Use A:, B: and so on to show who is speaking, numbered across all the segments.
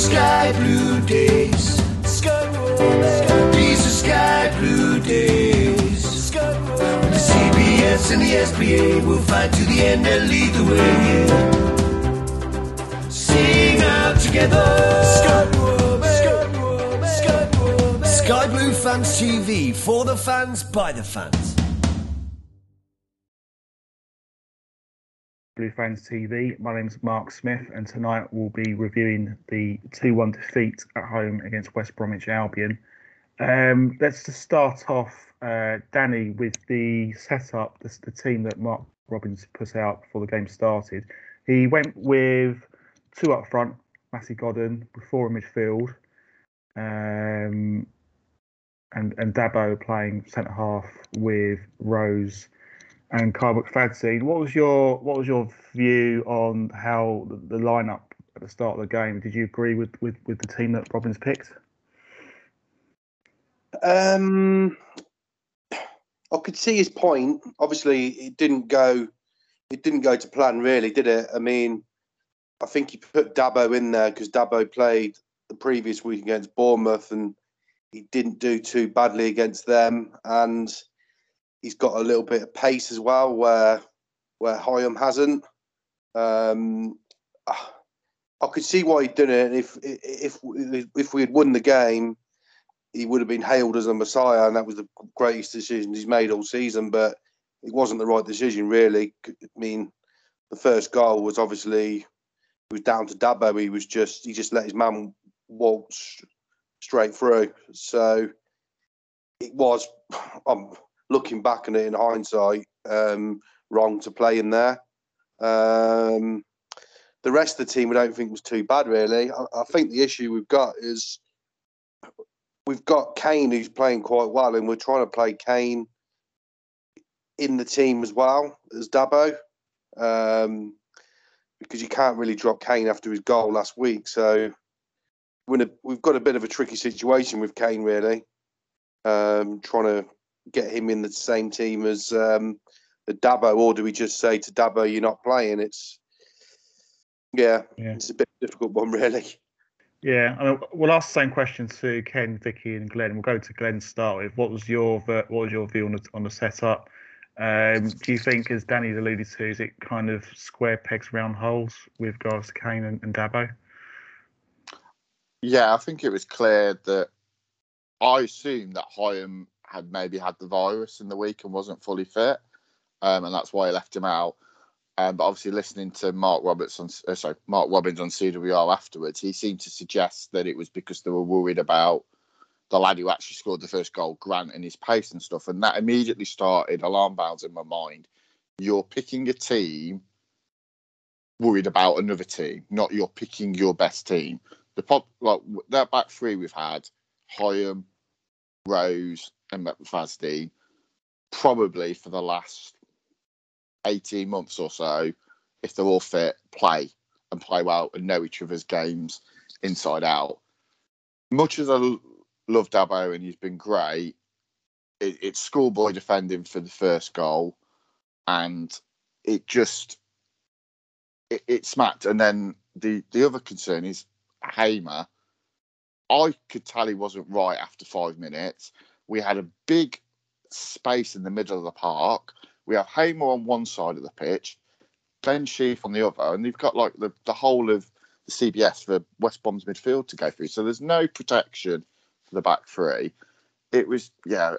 A: sky blue days. These are sky blue days. With the CBS and the SBA, we'll fight to the end and lead the way. Yeah. Sing out together. Sky Blue Fans TV for the fans by the fans.
B: Blue Fans TV. My name's Mark Smith, and tonight we'll be reviewing the 2 1 defeat at home against West Bromwich Albion. Um, let's just start off, uh, Danny, with the setup, the, the team that Mark Robins put out before the game started. He went with two up front, Matty Godden, four in midfield, um, and, and Dabo playing centre half with Rose and Kyle McFadzean. What was your what was your view on how the, the lineup at the start of the game? Did you agree with, with, with the team that Robins picked?
C: Um, I could see his point. Obviously, it didn't go. It didn't go to plan, really, did it? I mean, I think he put Dabo in there because Dabo played the previous week against Bournemouth, and he didn't do too badly against them. And he's got a little bit of pace as well, where where Hyam hasn't. Um, I could see why he'd done it. If if if we had won the game, he would have been hailed as a messiah, and that was the greatest decision he's made all season. But it wasn't the right decision, really. I mean, the first goal was obviously was down to Dabo. He was just he just let his man waltz straight through. So it was. I'm looking back on it in hindsight, um, wrong to play in there. Um, the rest of the team, I don't think was too bad, really. I, I think the issue we've got is we've got Kane who's playing quite well, and we're trying to play Kane in the team as well as Dabo, um, because you can't really drop Kane after his goal last week. So a, we've got a bit of a tricky situation with Kane, really, um, trying to get him in the same team as um, the Dabo, or do we just say to Dabo, "You're not playing"? It's yeah, yeah. it's a bit difficult one, really.
B: Yeah, I mean, we'll ask the same questions to Ken, Vicky, and Glenn. We'll go to Glenn to start with. What was your what was your view on the on the setup? Um, do you think, as Danny's alluded to, is it kind of square pegs round holes with regards to Kane and, and Dabo?
D: Yeah, I think it was clear that I assume that Hyam had maybe had the virus in the week and wasn't fully fit, um, and that's why he left him out. Um, but obviously, listening to Mark Roberts on uh, sorry Mark Robins on CWR afterwards, he seemed to suggest that it was because they were worried about the lad who actually scored the first goal, Grant, and his pace and stuff, and that immediately started alarm bells in my mind. You're picking a team worried about another team, not you're picking your best team. The pop like that back three we've had, Hyam, Rose, and McFadzean, probably for the last 18 months or so, if they're all fit, play and play well and know each other's games inside out. Much as I love Dabo and he's been great, it, it's schoolboy defending for the first goal, and it just it, it smacked. And then the the other concern is Hamer. I could tell he wasn't right after five minutes. We had a big space in the middle of the park we have Hamer on one side of the pitch, Ben Sheaf on the other, and you've got like the, the whole of the CBS for West Brom's midfield to go through. So there's no protection for the back three. It was, yeah,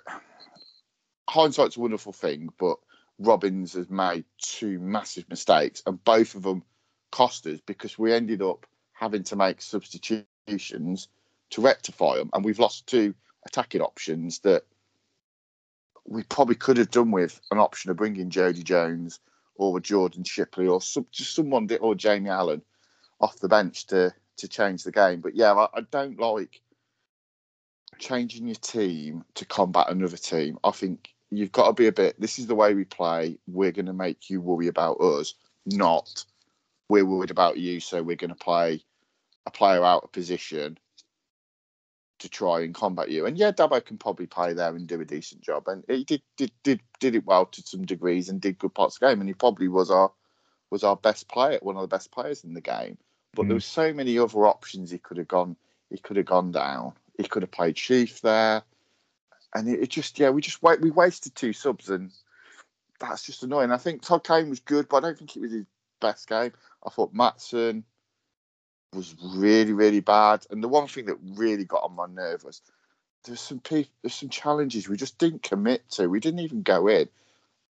D: hindsight's a wonderful thing, but Robins has made two massive mistakes, and both of them cost us because we ended up having to make substitutions to rectify them, and we've lost two attacking options that we probably could have done with an option of bringing Jodi Jones or Jordan Shipley or some, just someone or Jamie Allen off the bench to to change the game. But yeah, I, I don't like changing your team to combat another team. I think you've got to be a bit. This is the way we play. We're going to make you worry about us, not we're worried about you. So we're going to play a player out of position to try and combat you. And yeah, Dabo can probably play there and do a decent job, and he did did did did it well to some degrees and did good parts of the game, and he probably was our was our best player, one of the best players in the game. But
B: Mm.
D: there were so many other options he could have gone. He could have gone down. He could have played Sheaf there, and it, it just yeah, we just wait. We wasted two subs, and that's just annoying. I think Todd Kane was good, but I don't think it was his best game. I thought Maatsen was really really bad, and the one thing that really got on my nerve was there's some people, there's some challenges we just didn't commit to. We didn't even go in.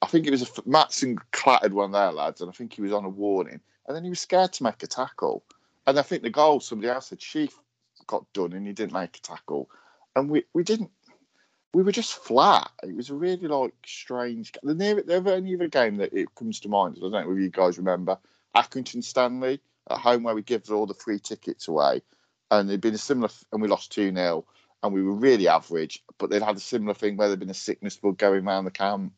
D: I think it was a Maatsen clattered one there, lads, and I think he was on a warning, and then he was scared to make a tackle. And I think the goal, somebody else said, Sheaf got done, and he didn't make a tackle, and we we didn't. We were just flat. It was a really like strange. The near the only other game that it comes to mind. I don't know if you guys remember Accrington Stanley at home where we give all the free tickets away, and it'd been a similar, and we lost two 0 and we were really average. But they'd had a similar thing where there'd been a sickness bug going around the camp,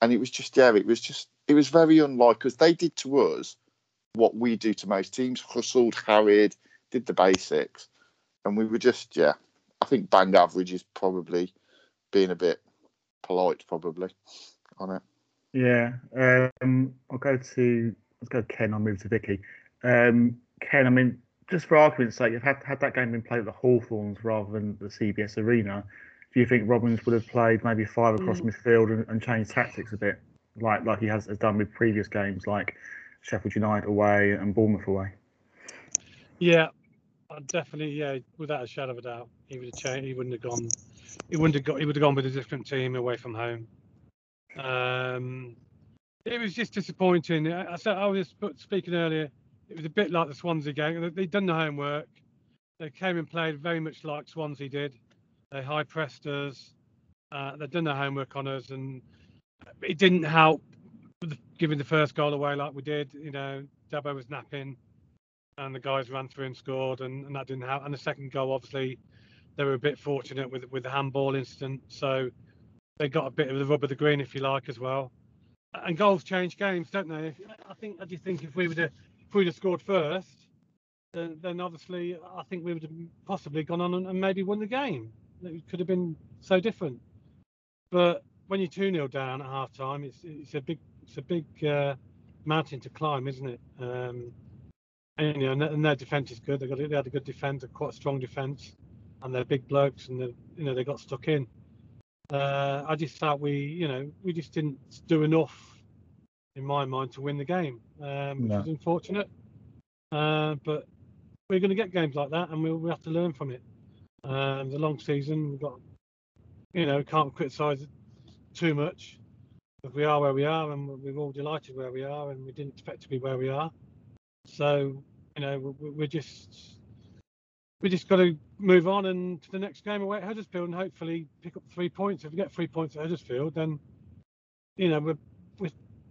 D: and it was just yeah, it was just it was very unlike because they did to us what we do to most teams: hustled, harried, did the basics, and we were just yeah. I think bang average is probably being a bit polite, probably on it.
B: Yeah, um, I'll go to let's go Ken. I'll move to Vicky. Um, Ken, I mean, just for argument's sake, if had had that game been played at the Hawthorns rather than the CBS Arena, do you think Robins would have played maybe five across midfield and, and changed tactics a bit, like like he has, has done with previous games, like Sheffield United away and Bournemouth away?
E: Yeah, definitely. Yeah, without a shadow of a doubt, he would have changed. He wouldn't have gone. He wouldn't have got. He would have gone with a different team away from home. Um, it was just disappointing. I, I said I was speaking earlier. It was a bit like the Swansea game. They- They'd done the homework. They came and played very much like Swansea did. They high pressed us. Uh, they'd done their homework on us, and it didn't help giving the first goal away like we did. You know, Dabo was napping and the guys ran through and scored, and, and that didn't help. And the second goal, obviously, they were a bit fortunate with with the handball incident, so they got a bit of the rub of the green, if you like, as well. And goals change games, don't they? I think I do think if we would have have scored first, then, then obviously I think we would have possibly gone on and, and maybe won the game. It could have been so different. But when you're two 0 down at half time, it's it's a big it's a big uh, mountain to climb, isn't it? Um, and you know, and their- defence is good. They got they had a good defence, a quite strong defence, and they're big blokes, and they you know they got stuck in. Uh, I just thought we you know we just didn't do enough, in my mind, to win the game, um, which
B: No.
E: was unfortunate. Uh, but we're going to get games like that, and we'll we have to learn from it. Um, the long season, we've got you know can't criticise it too much. But we are where we are, and we're all delighted where we are, and we didn't expect to be where we are. So you know we- we're just we just got to move on and to the next game away at Huddersfield and hopefully pick up three points. If we get three points at Huddersfield, then you know we're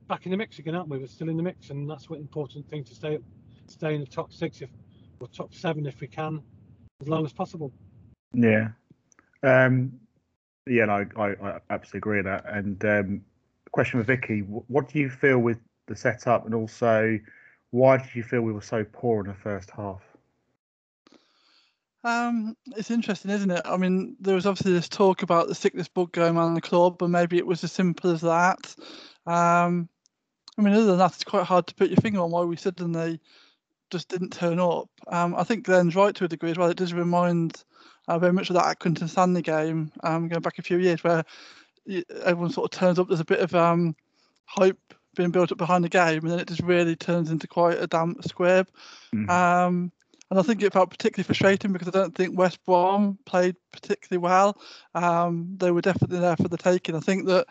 E: back in the mix again, aren't we? We're still in the mix, and that's what important thing to stay stay in the top six if or top seven if we can, as long as possible.
B: Yeah. Um, yeah, no, I, I absolutely agree with that. And um, question for Vicky: What do you feel with the setup, and also why did you feel we were so poor in the first half?
F: Um, it's interesting, isn't it? I mean, there was obviously this talk about the sickness bug going on in the club, but maybe it was as simple as that. Um, I mean, other than that, it's quite hard to put your finger on why we suddenly just didn't turn up. Um, I think Glenn's right to a degree as well. It does remind uh, very much of that Accrington Stanley game um, going back a few years where everyone sort of turns up. There's a bit of um, hype being built up behind the game, and then it just really turns into quite a damp squib.
B: Mhm.
F: Um, and I think it felt particularly frustrating because I don't think West Brom played particularly well. Um, they were definitely there for the taking. I think that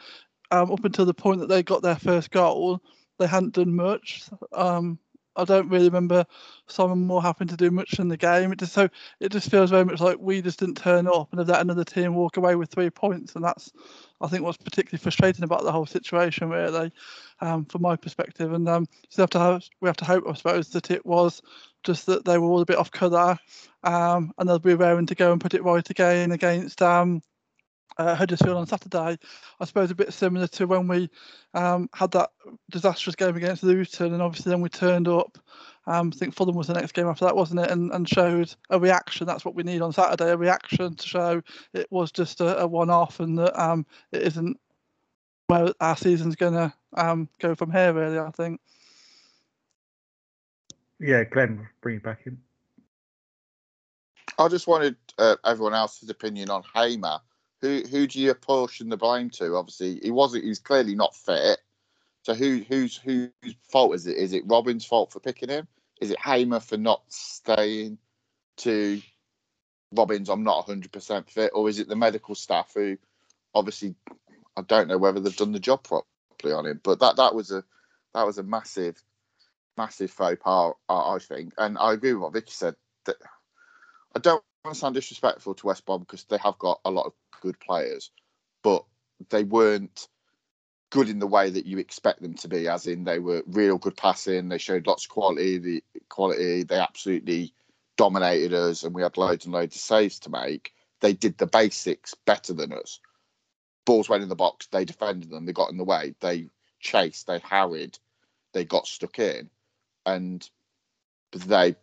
F: um, up until the point that they got their first goal, they hadn't done much. Um, I don't really remember Simon Moore having to do much in the game. It just so it just feels very much like we just didn't turn up and have let another team walk away with three points, and that's I think what's particularly frustrating about the whole situation, really, um, from my perspective. And um, so have to have, we have to hope, I suppose, that it was just that they were all a bit off colour, um, and they'll be raring to go and put it right again against um, uh, Huddersfield on Saturday. I suppose a bit similar to when we um, had that disastrous game against Luton, and obviously then we turned up. Um, I think Fulham was the next game after that, wasn't it? And, and showed a reaction. That's what we need on Saturday a reaction to show it was just a, a one off and that um, it isn't where our season's going to um, go from here, really, I think.
B: Yeah, Glenn, bring it back in.
D: I just wanted uh, everyone else's opinion on Hamer. Who who do you apportion the blame to? Obviously, he wasn't. He's clearly not fit. So who whose whose fault is it? Is it Robin's fault for picking him? Is it Hamer for not staying to Robins? I'm not 100 percent fit, or is it the medical staff who obviously I don't know whether they've done the job properly on him. But that that was a that was a massive massive faux pas, I, I think. And I agree with what Vicky said. That I don't want to sound disrespectful to West Brom because they have got a lot of good players, but they weren't good in the way that you expect them to be. As in, they were real good passing. They showed lots of quality. The quality they absolutely dominated us, and we had loads and loads of saves to make. They did the basics better than us. Balls went in the box. They defended them. They got in the way. They chased. They harried. They got stuck in, and they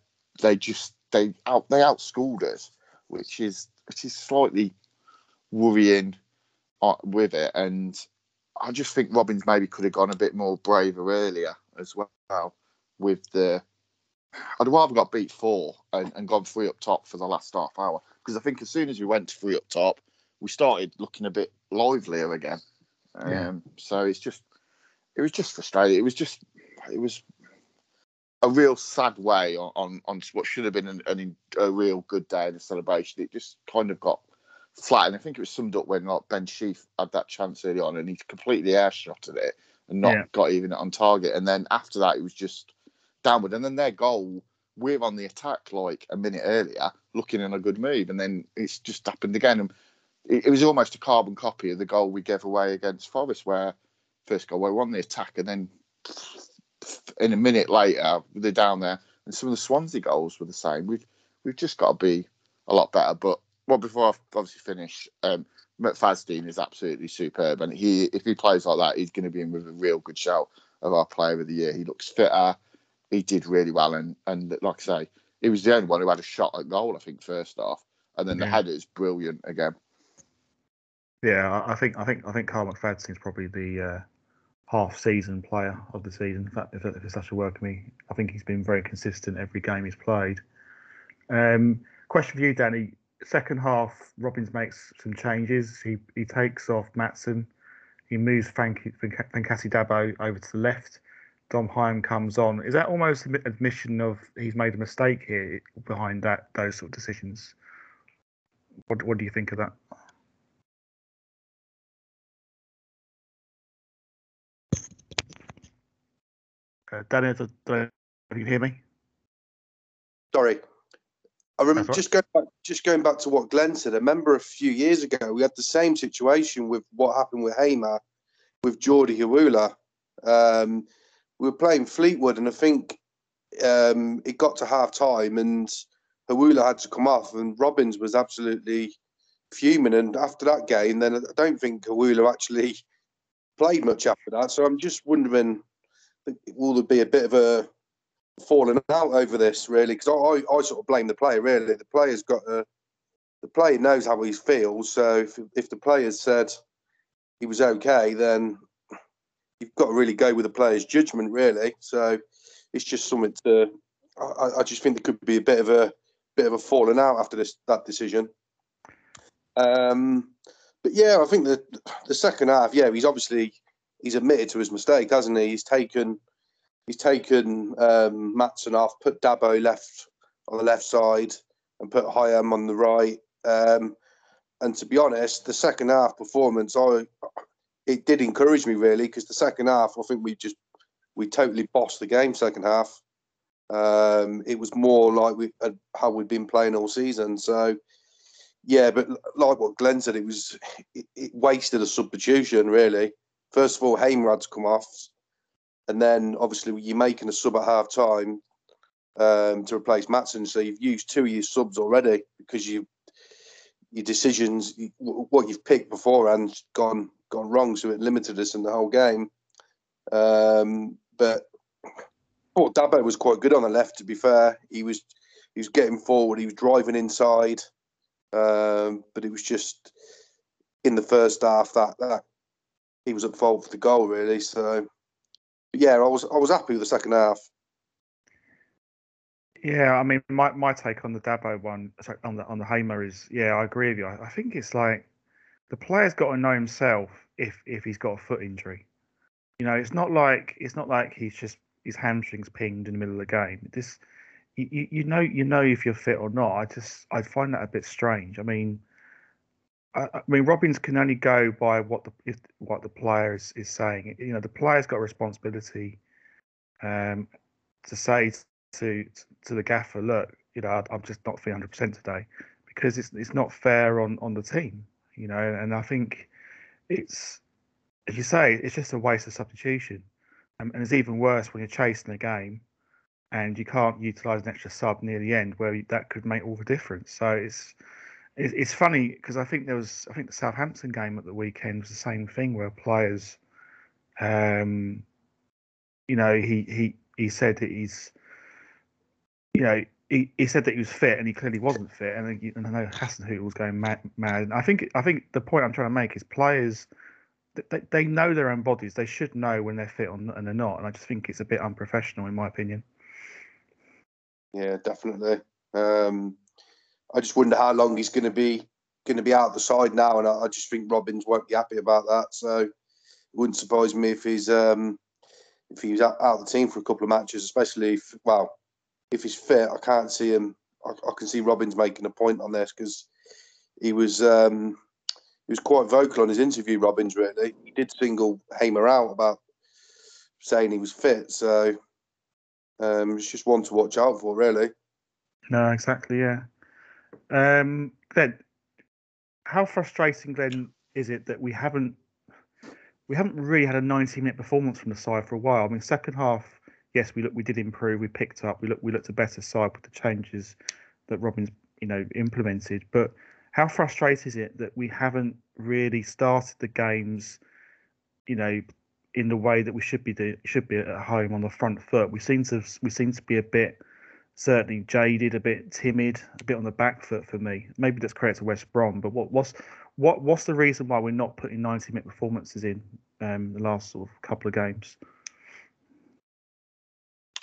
D: they just they out they outschooled us, which is which is slightly worrying uh, with it. And I just think Robins maybe could have gone a bit more braver earlier as well with the. I'd rather got beat four and, and gone three up top for the last half hour because I think as soon as we went to three up top, we started looking a bit livelier again. Um,
B: Yeah.
D: So it's just, it was just frustrating. It was just, it was a real sad way on on, on what should have been an, an, a real good day in the celebration. It just kind of got flat, and I think it was summed up when like Ben Sheaf had that chance early on, and he completely air airshotted it and not
B: Yeah.
D: got even on target. And then after that, it was just downward. And then their goal, we're on the attack like a minute earlier, looking in a good move, and then it's just happened again. And it, it was almost a carbon copy of the goal we gave away against Forest, where first goal we were on the attack, and then in a minute later they're down there. And some of the Swansea goals were the same. We've we've just got to be a lot better. But well, before I obviously finish, um, McFadzean is absolutely superb, and he if he plays like that, he's going to be in with a real good shout of our Player of the Year. He looks fitter. He did really well, and and like I say, he was the only one who had a shot at goal. I think first off, and then the
B: Yeah.
D: header is brilliant again.
B: Yeah, I- think I think I think Carl McFadzean is probably the uh, half season player of the season. In fact, if, if it's such a word for me, I think he's been very consistent every game he's played. Um, question for you, Danny. Second half, Robins makes some changes. He he takes off Maatsen. He moves Fank- Fank- Fankaty Dabo over to the left. Dom Hyam comes on. Is that almost an admission of he's made a mistake here behind that those sort of decisions? What what do you think of that? Uh, Danny, do you hear me?
C: Sorry. I remember just going back, just going back to what Glenn said. I remember a few years ago we had the same situation with what happened with Hamer, with Jordi Hiwula. Um, we were playing Fleetwood, and I think um, it got to half time, and Hiwula had to come off, and Robins was absolutely fuming. And after that game, then I don't think Hiwula actually played much after that. So I'm just wondering, will there be a bit of a falling out over this really because I, I, I sort of blame the player really. The player's got a the player knows how he feels so if, if the player said he was okay then you've got to really go with the player's judgment really. So it's just something to I, I just think there could be a bit of a bit of a falling out after this that decision. Um but yeah I think the the second half yeah he's obviously he's admitted to his mistake hasn't he? He's taken he's taken um, Maatsen off, put Dabo left on the left side, and put Hyam on the right. Um, and to be honest, the second half performance, I it did encourage me really because the second half, I think we just we totally bossed the game. Second half, um, it was more like we how we've been playing all season. So yeah, but like what Glenn said, it was it, it wasted a substitution really. First of all, Hamer had come off and then obviously you're making a sub at half time um, to replace Maatsen. So you've used two of your subs already because you your decisions, what you've picked beforehand's gone gone wrong. So it limited us in the whole game. Um, but oh, Dabo was quite good on the left. To be fair, he was he was getting forward. He was driving inside, um, but it was just in the first half that that he was at fault for the goal really. So yeah, I was I was happy with the second half.
B: Yeah, I mean, my, my take on the Dabo one, sorry, on the on the Hamer is, yeah, I agree with you. I, I think it's like the player's got to know himself if if he's got a foot injury. You know, it's not like it's not like he's just his hamstrings pinged in the middle of the game. This, you, you, you know, you know if you're fit or not. I just I find that a bit strange. I mean, I, I mean, Robins can only go by what the if, what the player is, is saying. You know, the player's got a responsibility um, to say to to the gaffer, look, you know, I'm just not feeling 100 percent today because it's it's not fair on on the team. You know, and I think it's as you say, it's just a waste of substitution, and it's even worse when you're chasing a game and you can't utilise an extra sub near the end where that could make all the difference. So it's it's, funny because I think there was I think the Southampton game at the weekend was the same thing where players, um, you know, he he he said that he's, you know. He, he said that he was fit and he clearly wasn't fit and, and I know Hasenhüttl was going mad, mad. And I think I think the point I'm trying to make is players they, they know their own bodies. They should know when they're fit and they're not. And I just think it's a bit unprofessional, in my opinion.
C: Yeah, definitely. Um, I just wonder how long he's going to be going to be out the side now, and I, I, just think Robins won't be happy about that. So it wouldn't surprise me if he's um, if he was out, out of the team for a couple of matches, especially if well, if he's fit. I can't see him. I, I can see Robins making a point on this because he was um, he was quite vocal on his interview. Robins really, he did single Hamer out about saying he was fit. So um, it's just one to watch out for, really.
B: No, exactly. Yeah. Um, how frustrating, Glenn, is it that we haven't we haven't really had a 90 minute performance from the side for a while? I mean, second half, yes, we look we did improve, we picked up, we looked we looked a better side with the changes that Robins you know implemented, but how frustrating is it that we haven't really started the games, you know, in the way that we should be do, should be at home on the front foot? We seem to we seem to be a bit certainly jaded, a bit timid, a bit on the back foot for me. Maybe that's credit to West Brom, but what what's what what's the reason why we're not putting 90 minute performances in um, the last sort of couple of games?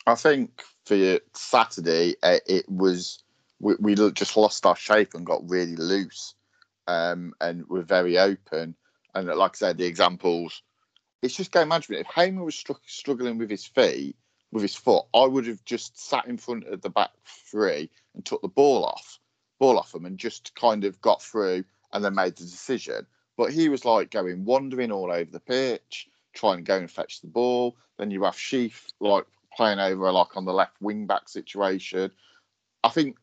D: I think for Saturday uh, it was we, we just lost our shape and got really loose, um, and we're very open. And like I said, the examples, it's just game management. If Hamer was stru- struggling with his feet, with his foot, I would have just sat in front of the back three and took the ball off, ball off him, and just kind of got through and then made the decision. But he was like going wandering all over the pitch, trying to go and fetch the ball. Then you have Sheaf like playing over like on the left wing back situation. I think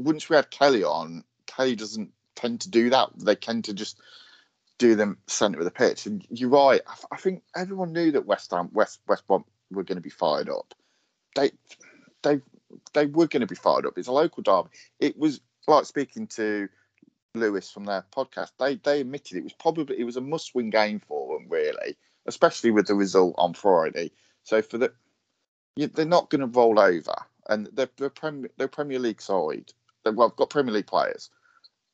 D: once we had Kelly on, Kelly doesn't tend to do that. They tend to just do them centre of the pitch. And you're right. I, I think everyone knew that West Ham, West West Brom were going to be fired up. They they they were going to be fired up. It's a local derby. It was like speaking to Lewis from their podcast. They they admitted it was probably it was a must win game for them, really, especially with the result on Friday. So for the they're not going to roll over, and they're they're Premier, they're Premier League side. They've well, got Premier League players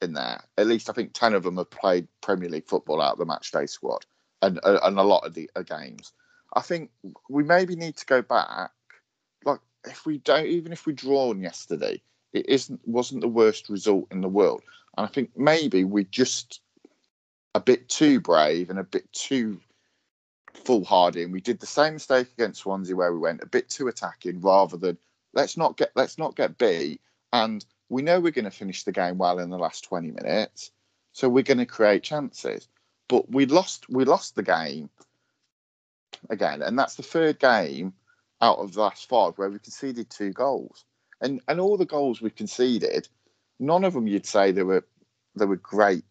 D: in there. At least I think ten of them have played Premier League football out of the match day squad, and and a lot of the uh, games. I think we maybe need to go back. Like if we don't, even if we drawn yesterday, it isn't wasn't the worst result in the world. And I think maybe we're just a bit too brave and a bit too foolhardy. And we did the same mistake against Swansea where we went a bit too attacking rather than let's not get let's not get beat. And we know we're going to finish the game well in the last 20 minutes, so we're going to create chances. But we lost we lost the game again, and that's the third game out of the last five where we conceded two goals. And and all the goals we conceded, none of them you'd say they were they were great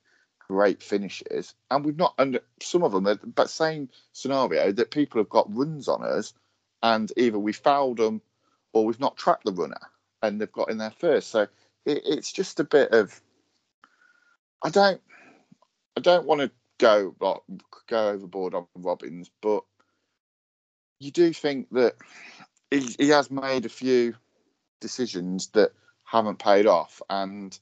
D: great finishes. And we've not under some of them, are, but same scenario that people have got runs on us, and either we fouled them or we've not tracked the runner and they've got in there first. So it, it's just a bit of I don't I don't want to go like, go overboard on Robins, but you do think that he, he has made a few decisions that haven't paid off. And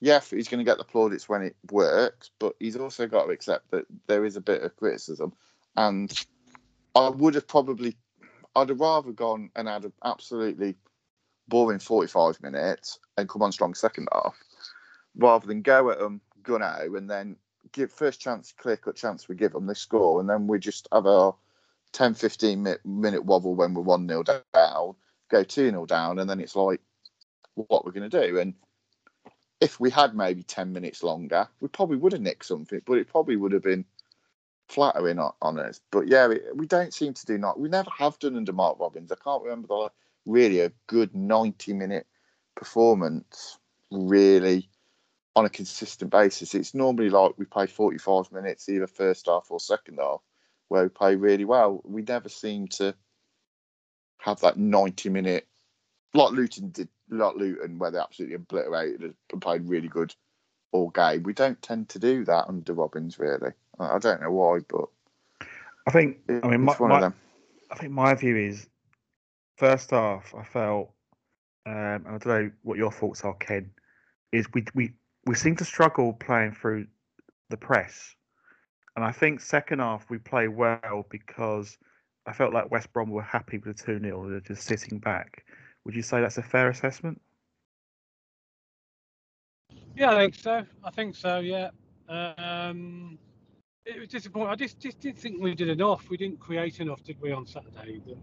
D: yeah, he's going to get the plaudits when it works, but he's also got to accept that there is a bit of criticism. And I would have probably, I'd have rather gone and had an absolutely boring 45 minutes and come on strong second half, rather than go at them, gun out, and then give first chance, clear cut chance we give them, they score, and then we just have a 10 15 minute, wobble when we're 1 0 down, go 2 0 down, and then it's like, what we're going to do. And if we had maybe 10 minutes longer, we probably would have nicked something, but it probably would have been flattering on, on us. But yeah, we, we don't seem to do not. We never have done under Mark Robins. I can't remember the, really a good 90 minute performance, really on a consistent basis. It's normally like we play 45 minutes, either first half or second half, where we play really well. We never seem to have that 90 minute, like Luton did, like Luton, where they absolutely obliterated and played really good all game. We don't tend to do that under Robins, really. I don't know why, but
B: I think. I mean, my,
D: one
B: my,
D: of them.
B: I think my view is first half. I felt, um, and I don't know what your thoughts are, Ken. Is we we we seem to struggle playing through the press, and I think second half we play well because I felt like West Brom were happy with the two 0 They're just sitting back. Would you say that's a fair assessment?
E: Yeah, I think so. I think so. Yeah. Um, it was disappointing. I just just didn't think we did enough. We didn't create enough, did we, on Saturday? There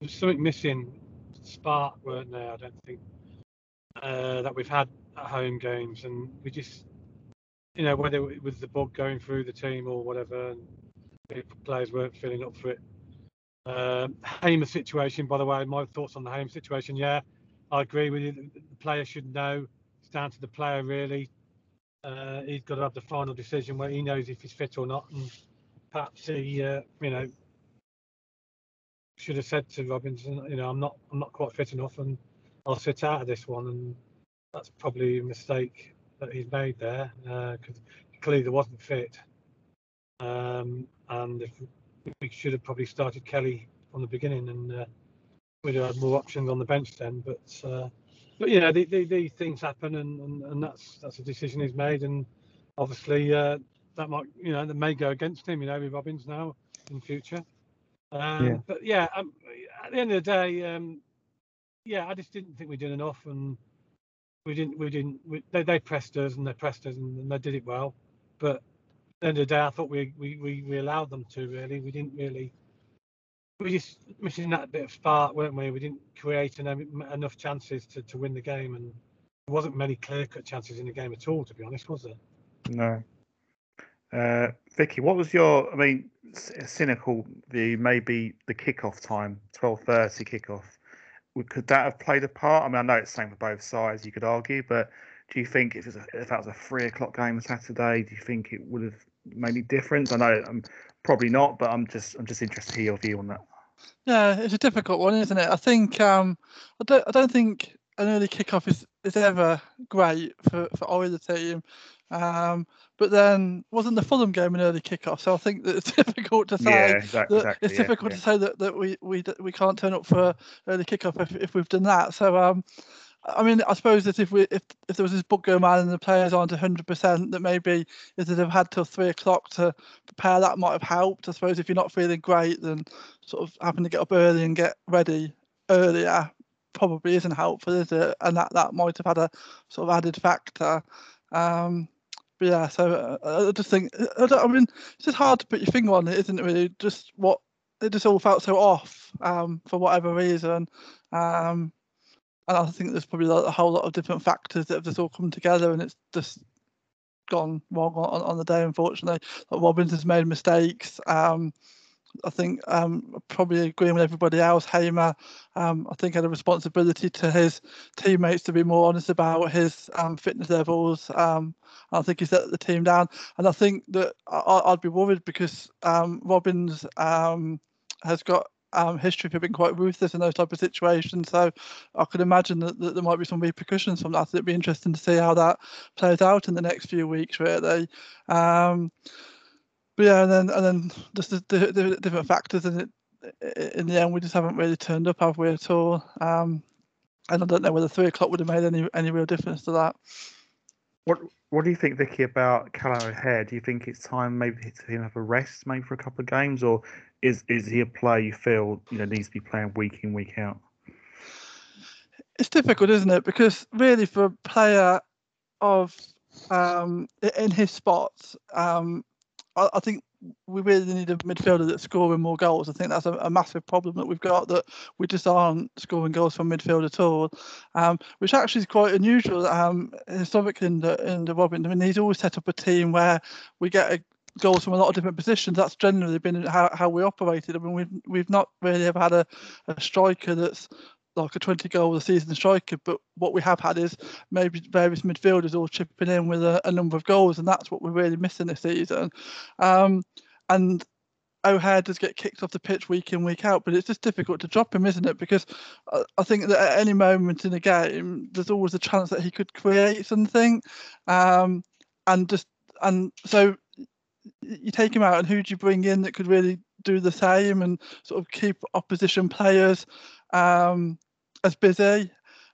E: was something missing. Spark weren't there. I don't think uh, that we've had at home games, and we just, you know, whether it was the bug going through the team or whatever, and players weren't feeling up for it. Um, Hamer situation, by the way, my thoughts on the Hamer situation. Yeah, I agree with you. The player should know. It's down to the player really. Uh, he's got to have the final decision where he knows if he's fit or not, and perhaps he, uh, you know, should have said to Robinson, you know, I'm not, I'm not quite fit enough, and I'll sit out of this one, and that's probably a mistake that he's made there because clearly there wasn't fit, um, and if we should have probably started Kelly from the beginning, and uh, we'd have had more options on the bench then, but. Uh, but you know, the, the, these things happen, and, and, and that's that's a decision he's made, and obviously uh, that might you know that may go against him, you know, with Robins now in future. Um,
B: Yeah.
E: But yeah, um, at the end of the day, um, yeah, I just didn't think we did enough, and we didn't we didn't we, they they pressed us and they pressed us and, and they did it well, but at the end of the day, I thought we we, we, we allowed them to really. We didn't really. We just missing that bit of spark, weren't we? We didn't create enough, enough chances to, to win the game, and there wasn't many clear-cut chances in the game at all, to be honest, was there?
B: No. Uh, Vicky, what was your? I mean, cynical view. Maybe the kickoff time, twelve thirty kickoff. Could that have played a part? I mean, I know it's the same for both sides. You could argue, but do you think if, a, if that was a three o'clock game Saturday, do you think it would have made any difference? I know um, probably not, but I'm just I'm just interested to hear your view on that.
F: Yeah, it's a difficult one, isn't it? I think um, I don't I don't think an early kickoff is, is ever great for, for either team. Um, but then wasn't the Fulham game an early kickoff? So I think that it's difficult to say.
B: Yeah, exactly.
F: that
B: exactly
F: it's
B: yeah,
F: difficult
B: yeah.
F: to say that, that we, we we can't turn up for early kickoff if, if we've done that. So um, I mean, I suppose that if we if, if there was this book going on and the players aren't hundred percent, that maybe if they'd have had till three o'clock to prepare, that might have helped. I suppose if you're not feeling great, then sort of having to get up early and get ready earlier probably isn't helpful, is it? And that that might have had a sort of added factor. Um, but yeah, so uh, I just think I, I mean it's just hard to put your finger on it, isn't it? Really, just what it just all felt so off um, for whatever reason. Um, and I think there's probably a whole lot of different factors that have just all come together, and it's just gone wrong on, on the day. Unfortunately, like Robins has made mistakes. Um, I think um, probably agreeing with everybody else. Hamer, um, I think, had a responsibility to his teammates to be more honest about his um, fitness levels. Um, I think he let the team down, and I think that I, I'd be worried because um, Robins um, has got history for being quite ruthless in those type of situations. So I could imagine that, that there might be some repercussions from that. It'd be interesting to see how that plays out in the next few weeks, really. But yeah, and then and then just the, the, the different factors, and it in the end, we just haven't really turned up, have we at all? Um, and I don't know whether three o'clock would have made any any real difference to that.
B: What What do you think, Vicky, about Callum O'Hare? Do you think it's time maybe to him have a rest, maybe for a couple of games, or is is he a player you feel you know needs to be playing week in week out?
F: it's difficult, isn't it? Because really, for a player of um, in his spots, um, I, I think we really need a midfielder that's scoring more goals. I think that's a, a, massive problem that we've got that we just aren't scoring goals from midfield at all, um, which actually is quite unusual um, historically in the in the Robin. I mean, he's always set up a team where we get a, goals from a lot of different positions. That's generally been how, how we operated. I mean, we've we've not really ever had a, a striker that's like a 20 goal a season striker, but what we have had is maybe various midfielders all chipping in with a, a number of goals, and that's what we're really missing this season. Um, and O'Hare does get kicked off the pitch week in, week out, but it's just difficult to drop him, isn't it? Because I think that at any moment in a game, there's always a chance that he could create something, um, and just and so you take him out, and who do you bring in that could really do the same and sort of keep opposition players um, as busy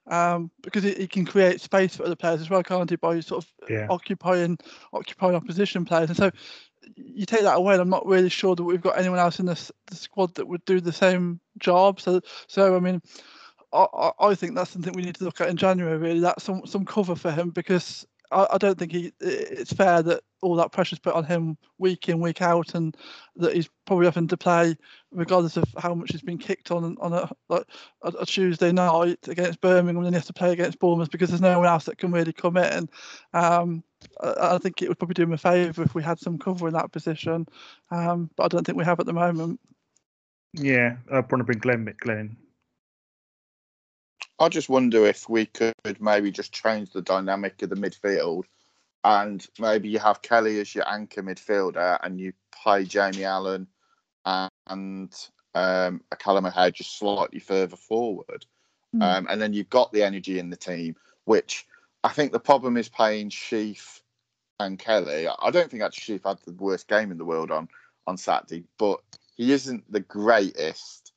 F: um, because he, he, can create space for other players as well, can't he? By sort of yeah. occupying occupying opposition players, and so you take that away. And I'm not really sure that we've got anyone else in this the squad that would do the same job. So, so I mean, I, I think that's something we need to look at in January. Really, that's some some cover for him because I, I, don't think he it's fair that all that pressure's put on him week in week out, and that he's probably having to play regardless of how much he's been kicked on on a like a, Tuesday night against Birmingham, and then he has to play against Bournemouth because there's no one else that can really come in. Um, I, I, think it would probably do him a favour if we had some cover in that position, um, but I don't think we have at the moment.
B: Yeah, I want to bring Glenn Glenn
D: I just wonder if we could maybe just change the dynamic of the midfield and maybe you have Kelly as your anchor midfielder and you play Jamie Allen and um, a Callum O'Hare just slightly further forward. Mm. Um, and then you've got the energy in the team, which I think the problem is playing Sheaf and Kelly. I don't think actually Sheaf had the worst game in the world on, on Saturday, but he isn't the greatest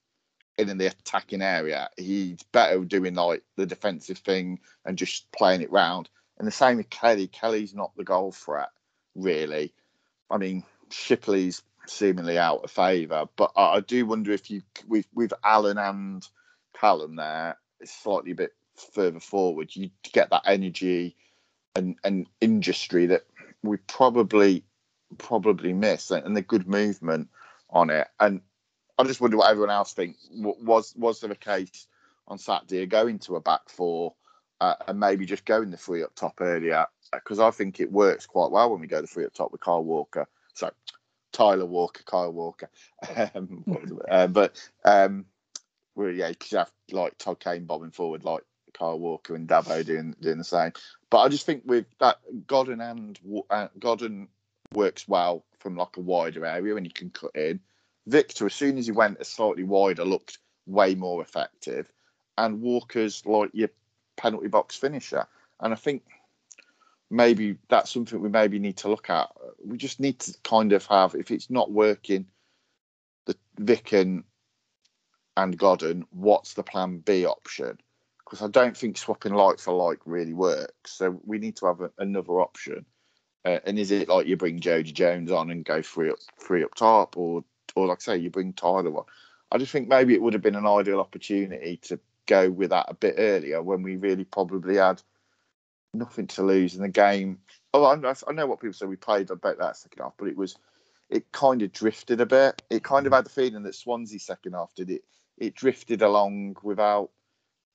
D: in the attacking area. He's better doing like the defensive thing and just playing it round. And the same with Kelly. Kelly's not the goal threat, really. I mean, Shipley's seemingly out of favour, but I, I, do wonder if you with with Allen and Callum there, it's slightly a bit further forward. You get that energy and and industry that we probably probably miss, and the good movement on it. And I just wonder what everyone else thinks. Was was there a case on Saturday going to a back four uh, and maybe just going the three up top earlier? Because I think it works quite well when we go the three up top with Kyle Walker. So Tyler Walker, Kyle Walker. um, uh, but um, well, yeah, because you have like Todd Kane bobbing forward like Kyle Walker and Dabo doing doing the same. But I just think with that Godden and uh, Godden works well from like a wider area when you can cut in. Victor, as soon as he went a slightly wider, looked way more effective. And Walker's like your penalty box finisher. And I think maybe that's something we maybe need to look at. We just need to kind of have, if it's not working, the Vic and, and Godden, what's the plan B option? Because I don't think swapping like for like really works. So we need to have a, another option. Uh, and is it like you bring Jodi Jones on and go free up, free up top, or or like I say, you bring Tyler on. I just think maybe it would have been an ideal opportunity to go with that a bit earlier when we really probably had nothing to lose in the game. Oh, I, know what people say we played I about that second half, but it was it kind of drifted a bit. It kind of had the feeling that Swansea second half did it. It drifted along without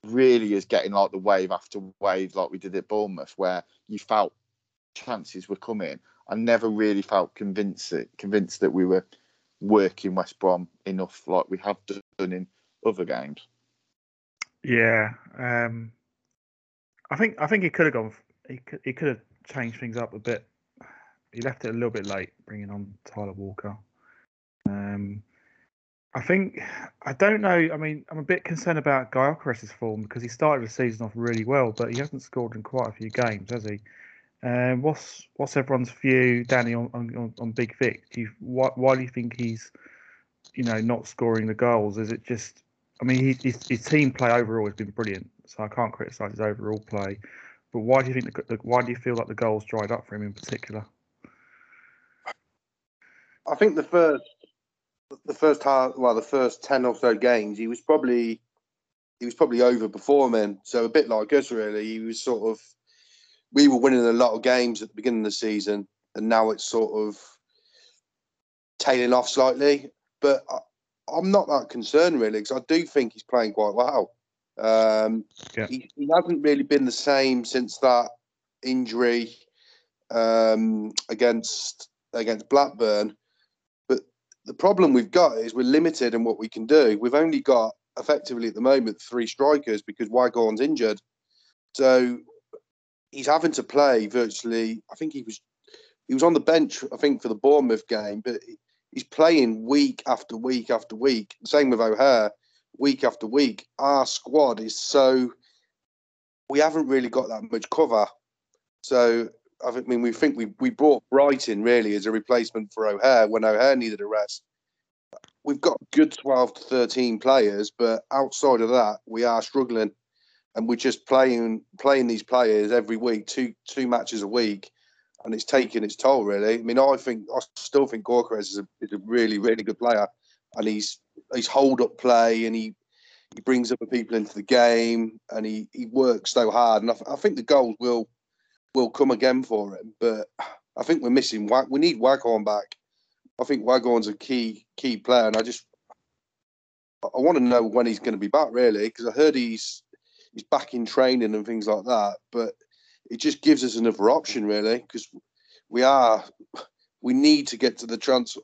D: really as getting like the wave after wave like we did at Bournemouth, where you felt chances were coming. I never really felt convinced convinced that we were working West Brom enough like we have done in other games.
B: Yeah, um, I think I think he could have gone. He could, he could have changed things up a bit. He left it a little bit late, bringing on Tyler Walker. Um, I think I don't know. I mean, I'm a bit concerned about Gyökeres's form because he started the season off really well, but he hasn't scored in quite a few games, has he? Um, what's what's everyone's view, Danny, on, on, on Big Vic? Do you, why, why do you think he's, you know, not scoring the goals? Is it just? I mean, he, his, his team play overall has been brilliant, so I can't criticise his overall play. But why do you think the, the, why do you feel like the goals dried up for him in particular?
C: I think the first the first half, well, the first ten or so games, he was probably he was probably overperforming. So a bit like us, really. He was sort of we were winning a lot of games at the beginning of the season, and now it's sort of tailing off slightly. But I, I'm not that concerned really because I do think he's playing quite well. Um,
B: Yeah.
C: he, he hasn't really been the same since that injury um, against against Blackburn. But the problem we've got is we're limited in what we can do. We've only got effectively at the moment three strikers because Waghorn's injured. So he's having to play virtually. I think he was he was on the bench. I think for the Bournemouth game, but he's playing week after week after week. Same with O'Hare, week after week. Our squad is so we haven't really got that much cover. So I mean we think we we brought Brighton really as a replacement for O'Hare when O'Hare needed a rest. We've got good twelve to thirteen players, but outside of that, we are struggling, and we're just playing playing these players every week, two two matches a week, and it's taking its toll really. I mean, I think I still think Gorka is a, is a really really good player, and he's he's hold up play and he he brings other people into the game and he he works so hard, and I, th- I think the goals will will come again for him. But I think we're missing. We need Waghorn back. I think Waghorn's a key key player, and I just I want to know when he's going to be back really because I heard he's he's back in training and things like that. But it just gives us another option really because we are we need to get to the transfer.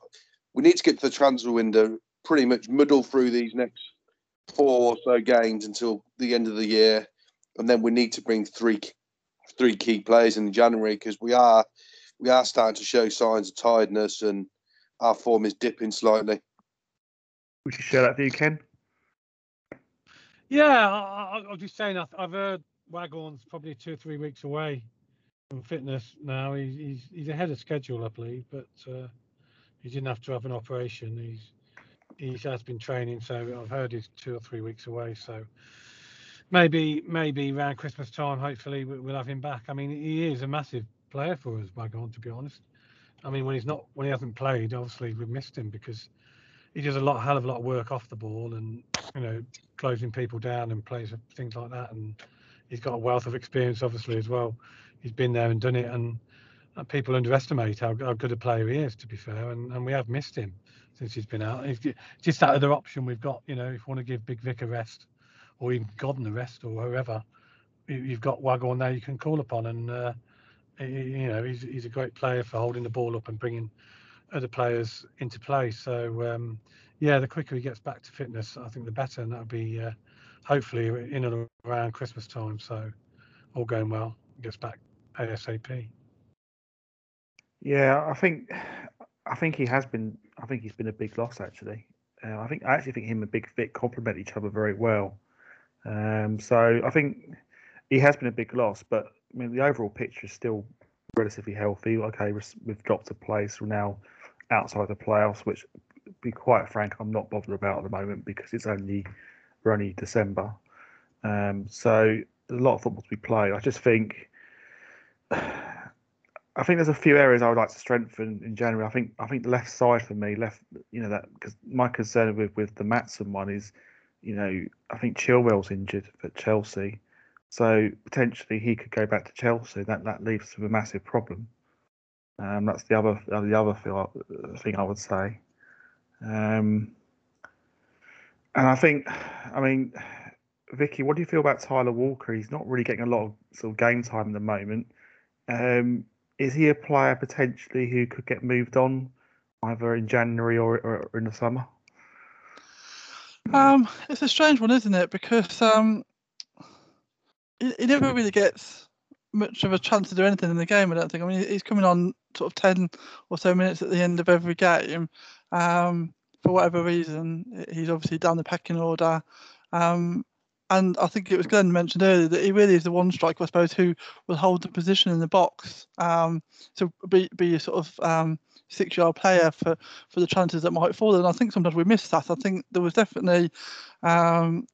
C: We need to get to the transfer window pretty much muddle through these next four or so games until the end of the year, and then we need to bring three three key players in January because we are we are starting to show signs of tiredness and our form is dipping slightly.
B: Would you share that view, Ken?
E: Yeah, I, I, just saying. I, I've heard Waghorn's probably two or three weeks away from fitness now. He's he's, he's ahead of schedule, I believe, but uh, he didn't have to have an operation. He's he has been training, so I've heard he's two or three weeks away. So maybe maybe around Christmas time, hopefully we- we'll have him back. I mean, he is a massive player for us, Waghorn, to be honest. I mean, when he's not when he hasn't played, obviously we've missed him because he does a lot, hell of a lot of work off the ball, and you know, closing people down and plays things like that. And he's got a wealth of experience, obviously as well. He's been there and done it, and uh, people underestimate how, how good a player he is. To be fair, and, and we have missed him since he's been out. It's just that other option we've got. You know, if we want to give Big Vic a rest, or even Godden a rest, or whoever, you- you've got Waghorn there you can call upon, and uh, you know he's he's a great player for holding the ball up and bringing other players into play. So um, yeah, the quicker he gets back to fitness, I think the better, and that'll be uh, hopefully in and around Christmas time. So all going well, gets back ASAP.
B: Yeah, I think I think he has been. I think he's been a big loss actually. Uh, I think I actually think him and Big Vic complement each other very well. Um, so I think he has been a big loss, but I mean the overall picture is still relatively healthy. Okay, we've- dropped a place. We're now outside the playoffs, which, be quite frank, I'm not bothered about at the moment because it's only only December. Um, so there's a lot of football to be played. I just think. I think there's a few areas I would like to strengthen in January. I think I think the left side for me, left, you know, that because my concern with with the Maatsen one is, you know, I think Chilwell's injured at Chelsea, so potentially he could go back to Chelsea. That that leaves a massive problem. Um, that's the other the other thing I would say. Um, and I think, I mean, Vicky, what do you feel about Tyler Walker? He's not really getting a lot of sort of game time at the moment. Um, is he a player potentially who could get moved on either in January or, or, or in the summer?
F: Um, it's a strange one, isn't it? Because um, he, he never really gets much of a chance to do anything in the game. I don't think. I mean, he's coming on sort of ten or so minutes at the end of every game. Um, for whatever reason, he's obviously down the pecking order. Um, and I think it was Glenn mentioned earlier that he really is the one striker, I suppose, who will hold the position in the box. Um, so be be a sort of um, six-yard player for for the chances that might fall. And I think sometimes we miss that. I think there was definitely, um,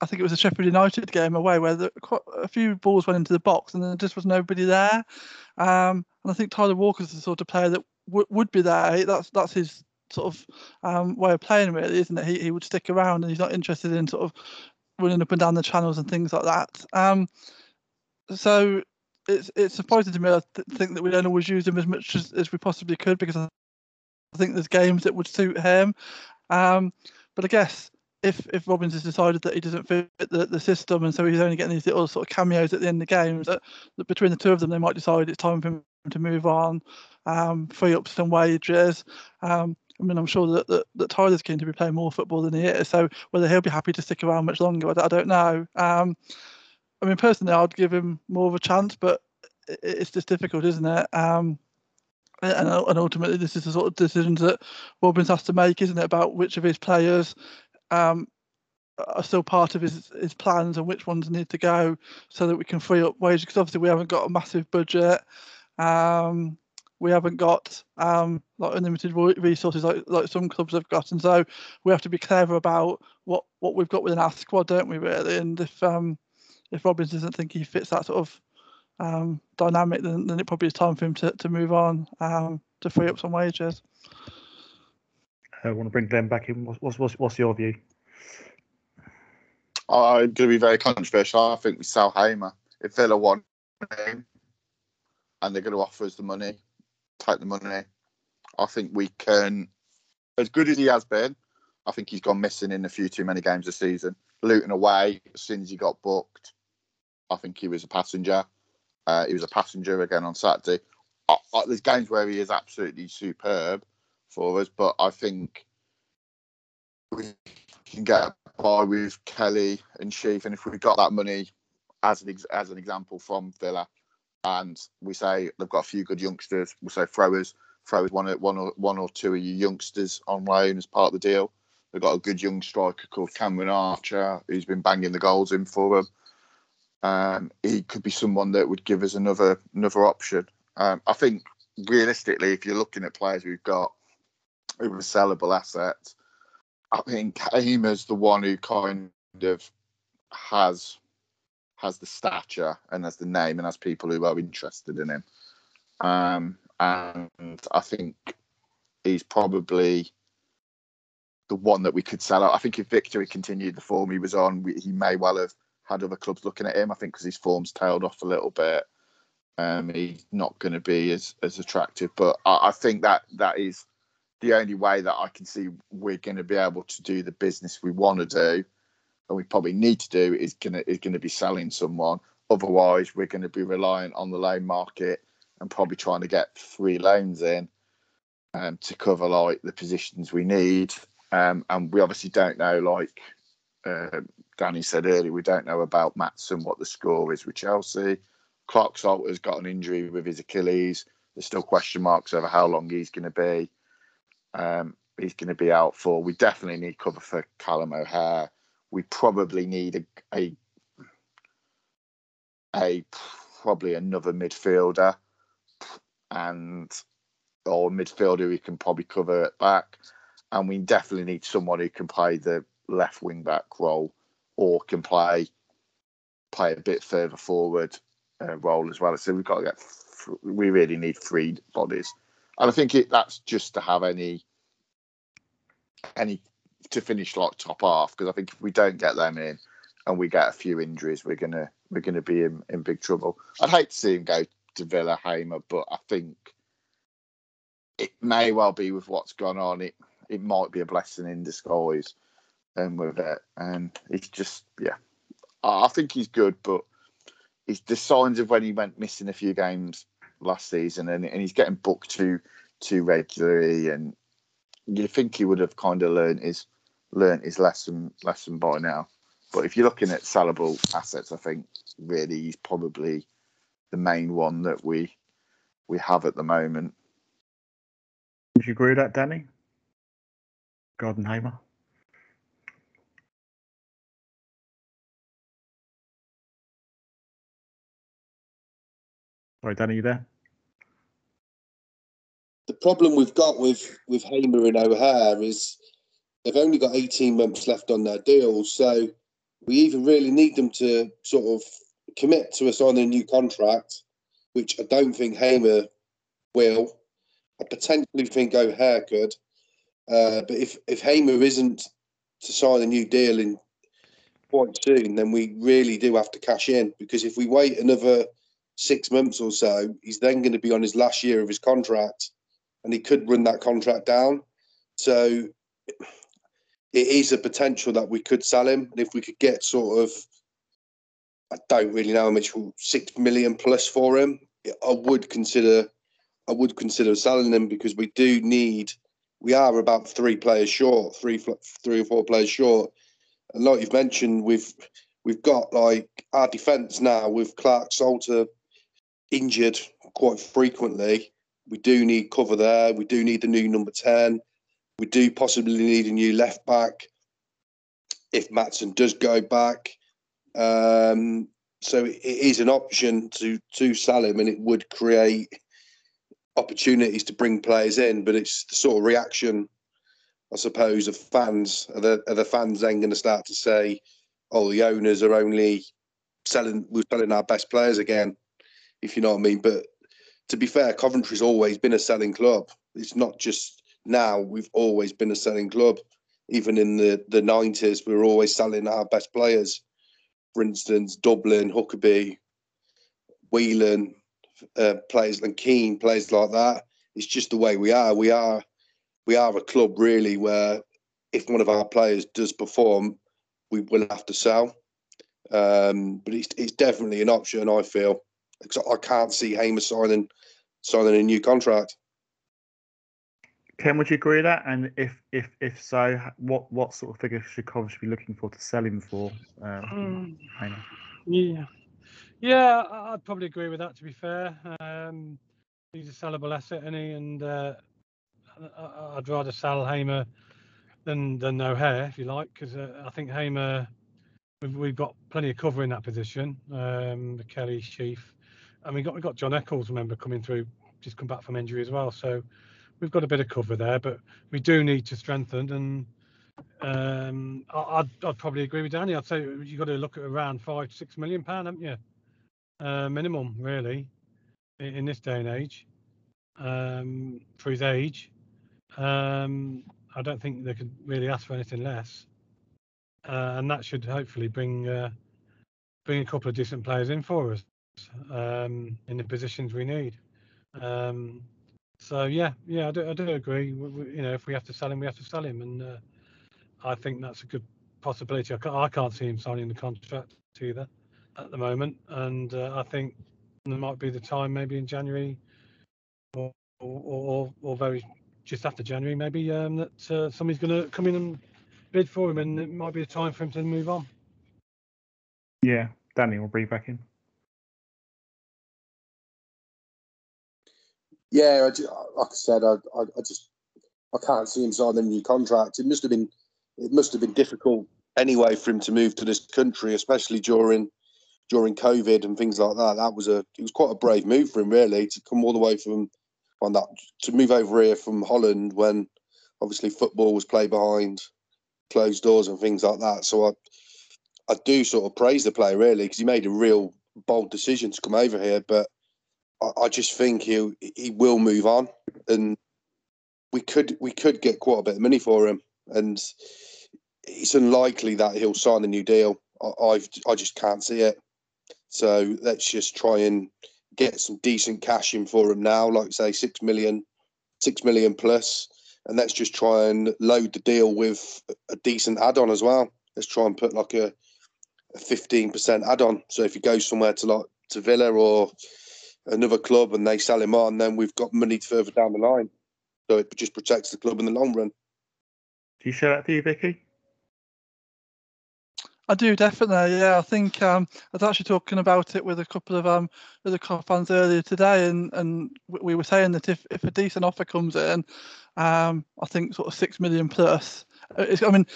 F: I think it was a Sheffield United game away where the, quite a few balls went into the box and there just was nobody there. Um, and I think Tyler Walker's the sort of player that w- would be there. That's that's his sort of um, way of playing, really, isn't it? He he would stick around and he's not interested in sort of running up and down the channels and things like that. Um, so it's it's surprising to me. I th- think that we don't always use him as much as, as we possibly could because I think there's games that would suit him. Um, but I guess if if Robins has decided that he doesn't fit the, the system and so he's only getting these little sort of cameos at the end of the games, that, that between the two of them they might decide it's time for him to move on, um, free up some wages. Um, I mean, I'm sure that, that, that Tyler's keen to be playing more football than he is. So whether he'll be happy to stick around much longer, I, don't know. Um, I mean, personally, I'd give him more of a chance, but it, it's just difficult, isn't it? Um, and, and ultimately, this is the sort of decisions that Robins has to make, isn't it, about which of his players um, are still part of his his plans and which ones need to go so that we can free up wages because obviously we haven't got a massive budget um, we haven't got um, like unlimited resources like like some clubs have got and so we have to be clever about what what we've got within our squad don't we really and if um if Robins doesn't think he fits that sort of um, dynamic then, then it probably is time for him to, to move on um, to free up some wages
B: I want to bring Glenn back in. What's what's what's your view?
D: I'm going to be very controversial. I think we sell Hamer. If Villa want him and they're going to offer us the money, take the money. I think we can, as good as he has been, I think he's gone missing in a few too many games this season. Luton away, as soon as he got booked, I think he was a passenger. Uh, he was a passenger again on Saturday. Uh, uh, there's games where he is absolutely superb for us, but I think we can get by with Kelly and Sheaf, and if we got that money as an ex- as an example from Villa, and we say they've got a few good youngsters, we'll say throwers, throwers one one or one or two of your youngsters on loan as part of the deal. They've got a good young striker called Cameron Archer who's been banging the goals in for them. Um, he could be someone that would give us another another option. Um, I think realistically, if you're looking at players we've got who are sellable assets, I think Hamer's the one who kind of has has the stature and has the name and has people who are interested in him. Um, and I think he's probably the one that we could sell out. I think if Victory continued the form he was on, we, he may well have had other clubs looking at him. I think because his form's tailed off a little bit, um, he's not going to be as as attractive. But I, I think that that is the only way that I can see we're going to be able to do the business we want to do, and we probably need to do is going to is to be selling someone. Otherwise, we're going to be reliant on the loan market and probably trying to get three loans in um, to cover like the positions we need. Um, and we obviously don't know, like uh, Danny said earlier, we don't know about Maatsen what the score is with Chelsea. Clarke-Salter's got an injury with his Achilles. There's still question marks over how long he's going to be um, he's going to be out for. We definitely need cover for Callum O'Hare. We probably need a, a, a probably another midfielder and or midfielder who can probably cover it back. And we definitely need someone who can play the left wing back role or can play play a bit further forward uh, role as well. So we've got to get we really need three bodies and I think it, that's just to have any any to finish like top half because I think if we don't get them in and we get a few injuries, we're gonna we're gonna be in, in big trouble. I'd hate to see him go to Villa Hamer, but I think it may well be with what's gone on. It it might be a blessing in disguise, and um, with it, and it's just yeah, I think he's good, but he's the signs of when he went missing a few games last season, and, and he's getting booked too too regularly, and you think he would have kind of learned his learned his lesson lesson by now. But if you're looking at sellable assets, I think really he's probably the main one that we we have at the moment.
B: Would you agree with that, Danny? Gardenheimer? Sorry, Danny, you there?
C: The problem we've got with with Hamer and O'Hare is they've only got 18 months left on their deal. so we even really need them to sort of commit to us on a new contract, which I don't think Hamer will. I potentially think O'Hare could, uh, but if if Hamer isn't to sign a new deal in quite soon, then we really do have to cash in because if we wait another six months or so, he's then going to be on his last year of his contract, and he could run that contract down. So it is a potential that we could sell him, and if we could get sort of, I don't really know how much six million plus for him. I would consider, I would consider selling him because we do need. We are about three players short, three three or four players short, and like you've mentioned, we've we've got like our defence now with Clarke-Salter injured quite frequently. We do need cover there. We do need the new number 10. We do possibly need a new left back if Maatsen does go back. Um, so it is an option to to sell him, and it would create opportunities to bring players in. But it's the sort of reaction, I suppose, of fans. Are the, are the fans then going to start to say, "Oh, the owners are only selling, we're selling our best players again"? if you know what I mean. But to be fair, Coventry's always been a selling club. It's not just now. We've always been a selling club. Even in the the nineties, we were always selling our best players. For instance, Dublin, Huckerby, Whelan, uh, players and Keane, players like that. It's just the way we are. We are we are a club really where if one of our players does perform, we will have to sell. Um, but it's it's definitely an option. I feel because I can't see Hamer signing signing a new contract.
B: Ken, would you agree with that? And if if if so, what what sort of figure should Coventry be looking for to sell him for? Um,
E: um, yeah, yeah, I'd probably agree with that. To be fair, um, he's a sellable asset, and he and uh, I'd rather sell Hamer than than no hair, if you like, because uh, I think Hamer we've, we've got plenty of cover in that position. Um, Kelly, Sheaf, and we got we got Josh Eccles, remember, coming through, just come back from injury as well. So we've got a bit of cover there, but we do need to strengthen. And um, I'd I'd probably agree with Danny. I'd say you've got to look at around five six million pound, haven't you? Uh, minimum, really, in, in, this day and age, um, for his age. Um, I don't think they could really ask for anything less, uh, and that should hopefully bring uh, bring a couple of decent players in for us um, in the positions we need. Um, so yeah, yeah, I do, I do agree. We, we, you know, if we have to sell him, we have to sell him, and uh, I think that's a good possibility. I can't, I can't, see him signing the contract either at the moment, and uh, I think there might be the time, maybe in January, or or, or, or very just after January, maybe um, that uh, somebody's going to come in and bid for him, and it might be the time for him to move on.
B: Yeah, Danny will bring back in.
C: Yeah, I, like I said, I, I, I, just I can't see him signing a new contract. It must have been it must have been difficult anyway for him to move to this country, especially during during COVID and things like that. That was a it was quite a brave move for him, really, to come all the way from on that to move over here from Holland when obviously football was played behind closed doors and things like that. So I I do sort of praise the player really because he made a real bold decision to come over here, but I, just think he he will move on, and we could we could get quite a bit of money for him, and it's unlikely that he'll sign a new deal. I I've, I just can't see it. So let's just try and get some decent cash in for him now, like say six million, six million plus, and let's just try and load the deal with a decent add-on as well. Let's try and put like a fifteen percent add-on. So if he goes somewhere to like to Villa or another club and they sell him on, then we've got money further down the line. So it just protects the club in the long run.
B: Do you share that view, Vicky?
F: I do definitely. Yeah, I think um, I was actually talking about it with a couple of um other fans earlier today, and and we were saying that if if a decent offer comes in, um, I think sort of six million plus. Uh, it's, I mean,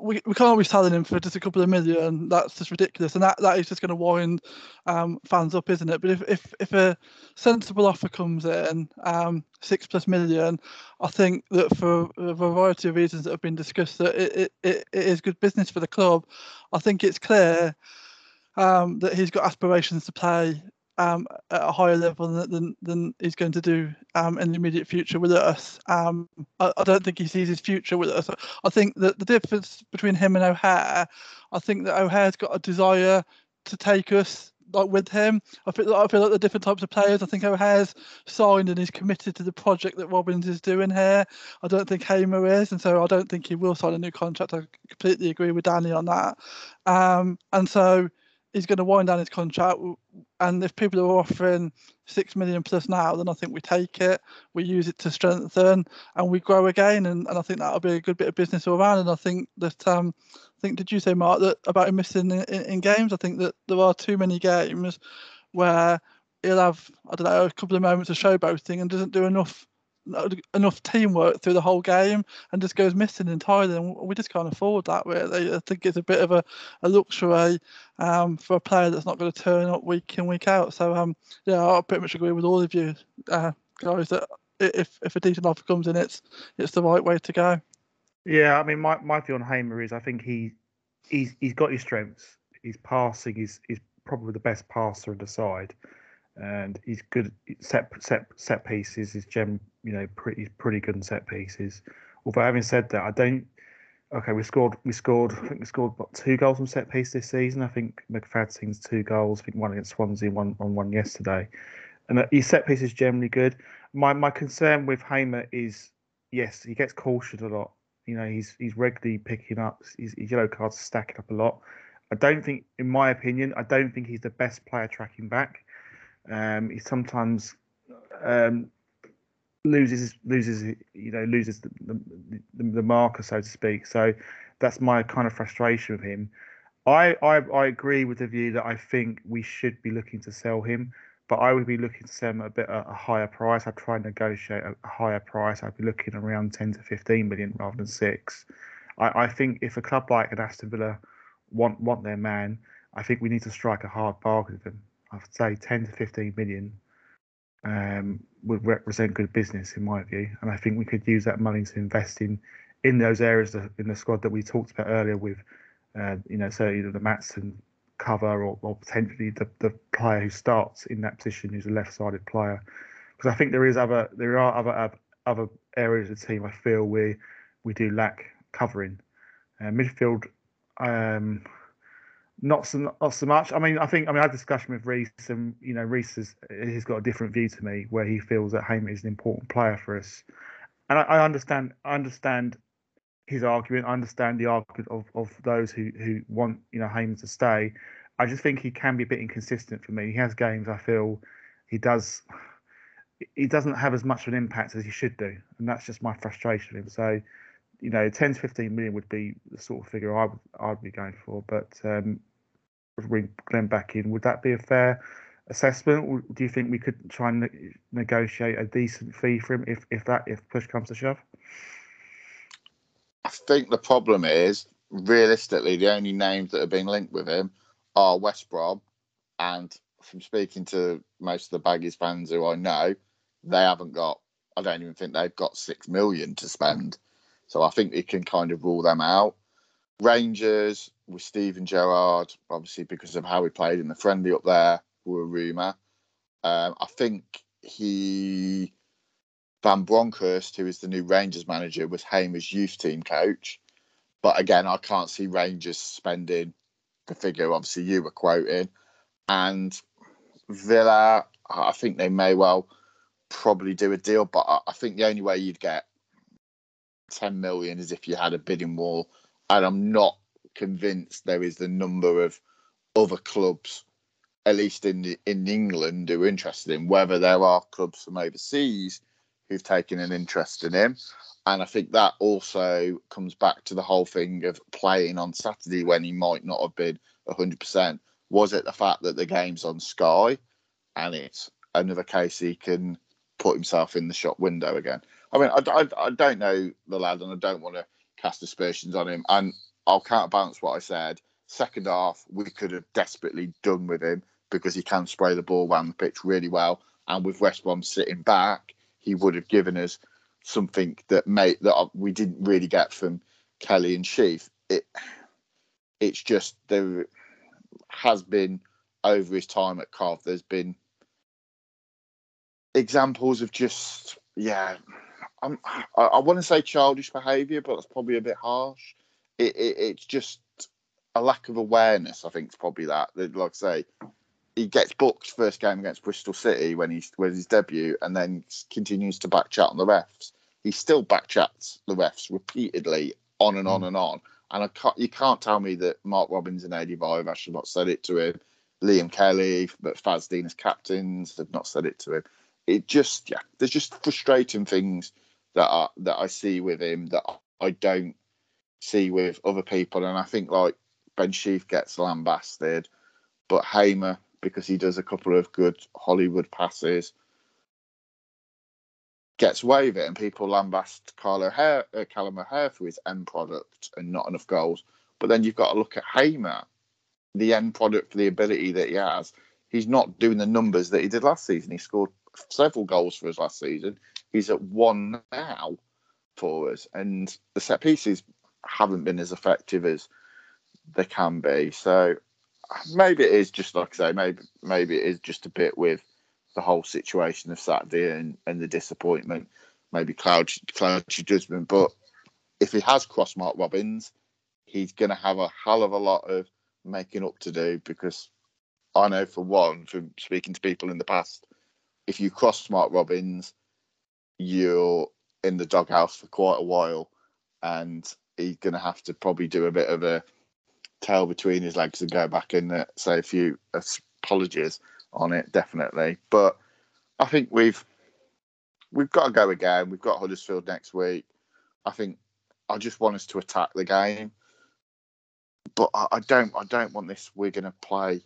F: we, we can't be selling him for just a couple of million. That's just ridiculous, and that, that is just going to wind um, fans up, isn't it? But if, if if a sensible offer comes in, um, six plus million, I think that for a variety of reasons that have been discussed, that it, it, it, it is good business for the club. I think it's clear um, that he's got aspirations to play um, at a higher level than, than, than he's going to do um, in the immediate future with us. Um, I, I, don't think he sees his future with us. I think that the difference between him and O'Hare, I think that O'Hare's got a desire to take us like with him. I feel I feel like the different types of players. I think O'Hare's signed and is committed to the project that Robins is doing here. I don't think Hamer is, and so I don't think he will sign a new contract. I completely agree with Danny on that. Um, and so he's going to wind down his contract. And if people are offering six million plus now, then I think we take it, we use it to strengthen, and we grow again. And, and I think that'll be a good bit of business all around. And I think that um, I think did you say Mark that about him missing in, in, in games? I think that there are too many games where he'll have I don't know a couple of moments of showboating and doesn't do enough enough teamwork through the whole game and just goes missing entirely. And we just can't afford that, really. I think it's a bit of a, a luxury um, for a player that's not going to turn up week in, week out. So, um, yeah, I pretty much agree with all of you uh, guys that if, if a decent offer comes in, it's it's the right way to go.
B: Yeah, I mean, my, my view on Hamer is I think he he's he's got his strengths. His passing is is probably the best passer in the side and he's good set set set pieces. He's gem, you know, pretty pretty good in set pieces. Although having said that, I don't. Okay, we scored. We scored. I think we scored what, two goals from set piece this season. I think McFadzean's two goals. I think one against Swansea, one on one yesterday. And uh, his set piece is generally good. My my concern with Hamer is yes, he gets cautioned a lot. You know, he's he's regularly picking up. His, his yellow cards stacking up a lot. I don't think, in my opinion, I don't think he's the best player tracking back. Um, he sometimes um, loses loses you know loses the, the, the, marker so to speak. So that's my kind of frustration with him. I, I I agree with the view that I think we should be looking to sell him, but I would be looking to sell him a bit at a higher price. I'd try and negotiate a, higher price. I'd be looking around ten to fifteen million rather than six. I, I think if a club like an Aston Villa want want their man, I think we need to strike a hard bargain with them. I'd say 10 to 15 million um, would represent good business in my view. And I think we could use that money to invest in in those areas in the squad that we talked about earlier with, uh, you know, so either the Maatsen cover or, or potentially the, the player who starts in that position who's a left-sided player. Because I think there is other there are other other areas of the team I feel we we do lack covering. Uh, midfield, um, not so not so much. I mean, I think I mean I had a discussion with Reese, and you know Reese has he's got a different view to me, where he feels that Hamer is an important player for us, and I, I understand I understand his argument. I understand the argument of, of those who who want you know Hamer to stay. I just think he can be a bit inconsistent for me. He has games I feel he does he doesn't have as much of an impact as he should do, and that's just my frustration with him. So you know, 10 to 15 million would be the sort of figure I would I'd be going for. But um, bring Glenn back in, would that be a fair assessment? Do you think we could try and ne- negotiate a decent fee for him if if that if push comes to shove?
D: I think the problem is realistically the only names that have been linked with him are West Brom, and from speaking to most of the Baggies fans who I know, they haven't got. I don't even think they've got six million to spend. So I think we can kind of rule them out. Rangers with Steven Gerrard, obviously because of how he played in the friendly up there, were a rumour. Um, I think he Van Bronckhorst, who is the new Rangers manager, was Hamer's youth team coach. But again, I can't see Rangers spending the figure obviously you were quoting. And Villa, I think they may well probably do a deal, but I think the only way you'd get 10 million is if you had a bidding war. And I'm not convinced there is the number of other clubs, at least in the, in England, who are interested in whether there are clubs from overseas who've taken an interest in him. And I think that also comes back to the whole thing of playing on Saturday when he might not have been 100%. Was it the fact that the game's on Sky and it's another case he can put himself in the shop window again? I mean, I, I, I don't know the lad, and I don't want to cast aspersions on him. And I'll counterbalance what I said. Second half, we could have desperately done with him because he can spray the ball around the pitch really well. And with West Brom sitting back, he would have given us something that made that we didn't really get from Kelly and Sheaf. It it's just there has been over his time at Cov. There's been examples of just yeah. I'm, I, I want to say childish behaviour, but that's probably a bit harsh. It, it, it's just a lack of awareness. I think it's probably that. Like I say, he gets booked first game against Bristol City when he's with his debut, and then continues to back chat on the refs. He still back chats the refs repeatedly, on and on mm. and on. And I can't, you can't tell me that Mark Robins and Adi Viveash have not said it to him. Liam Kelly, but Faz Dean as captains have not said it to him. It just, yeah, there's just frustrating things that I, that I see with him that I don't see with other people. And I think like Ben Sheaf gets lambasted, but Hamer because he does a couple of good Hollywood passes gets away with it, and people lambast Carlo O'Hare, uh, Callum O'Hare for his end product and not enough goals. But then you've got to look at Hamer, the end product for the ability that he has. He's not doing the numbers that he did last season. He scored several goals for us last season. He's at one now for us, and the set pieces haven't been as effective as they can be. So maybe it is just like I say, maybe maybe it is just a bit with the whole situation of Saturday and, and the disappointment, maybe cloud cloudy judgment. But if he has crossed Mark Robins, he's going to have a hell of a lot of making up to do because I know for one, from speaking to people in the past, if you cross Mark Robins, you're in the doghouse for quite a while, and he's going to have to probably do a bit of a tail between his legs and go back and uh, say a few apologies on it, definitely. But I think we've we've got to go again. We've got Huddersfield next week. I think I just want us to attack the game, but I, I don't. I don't want this. We're going to play.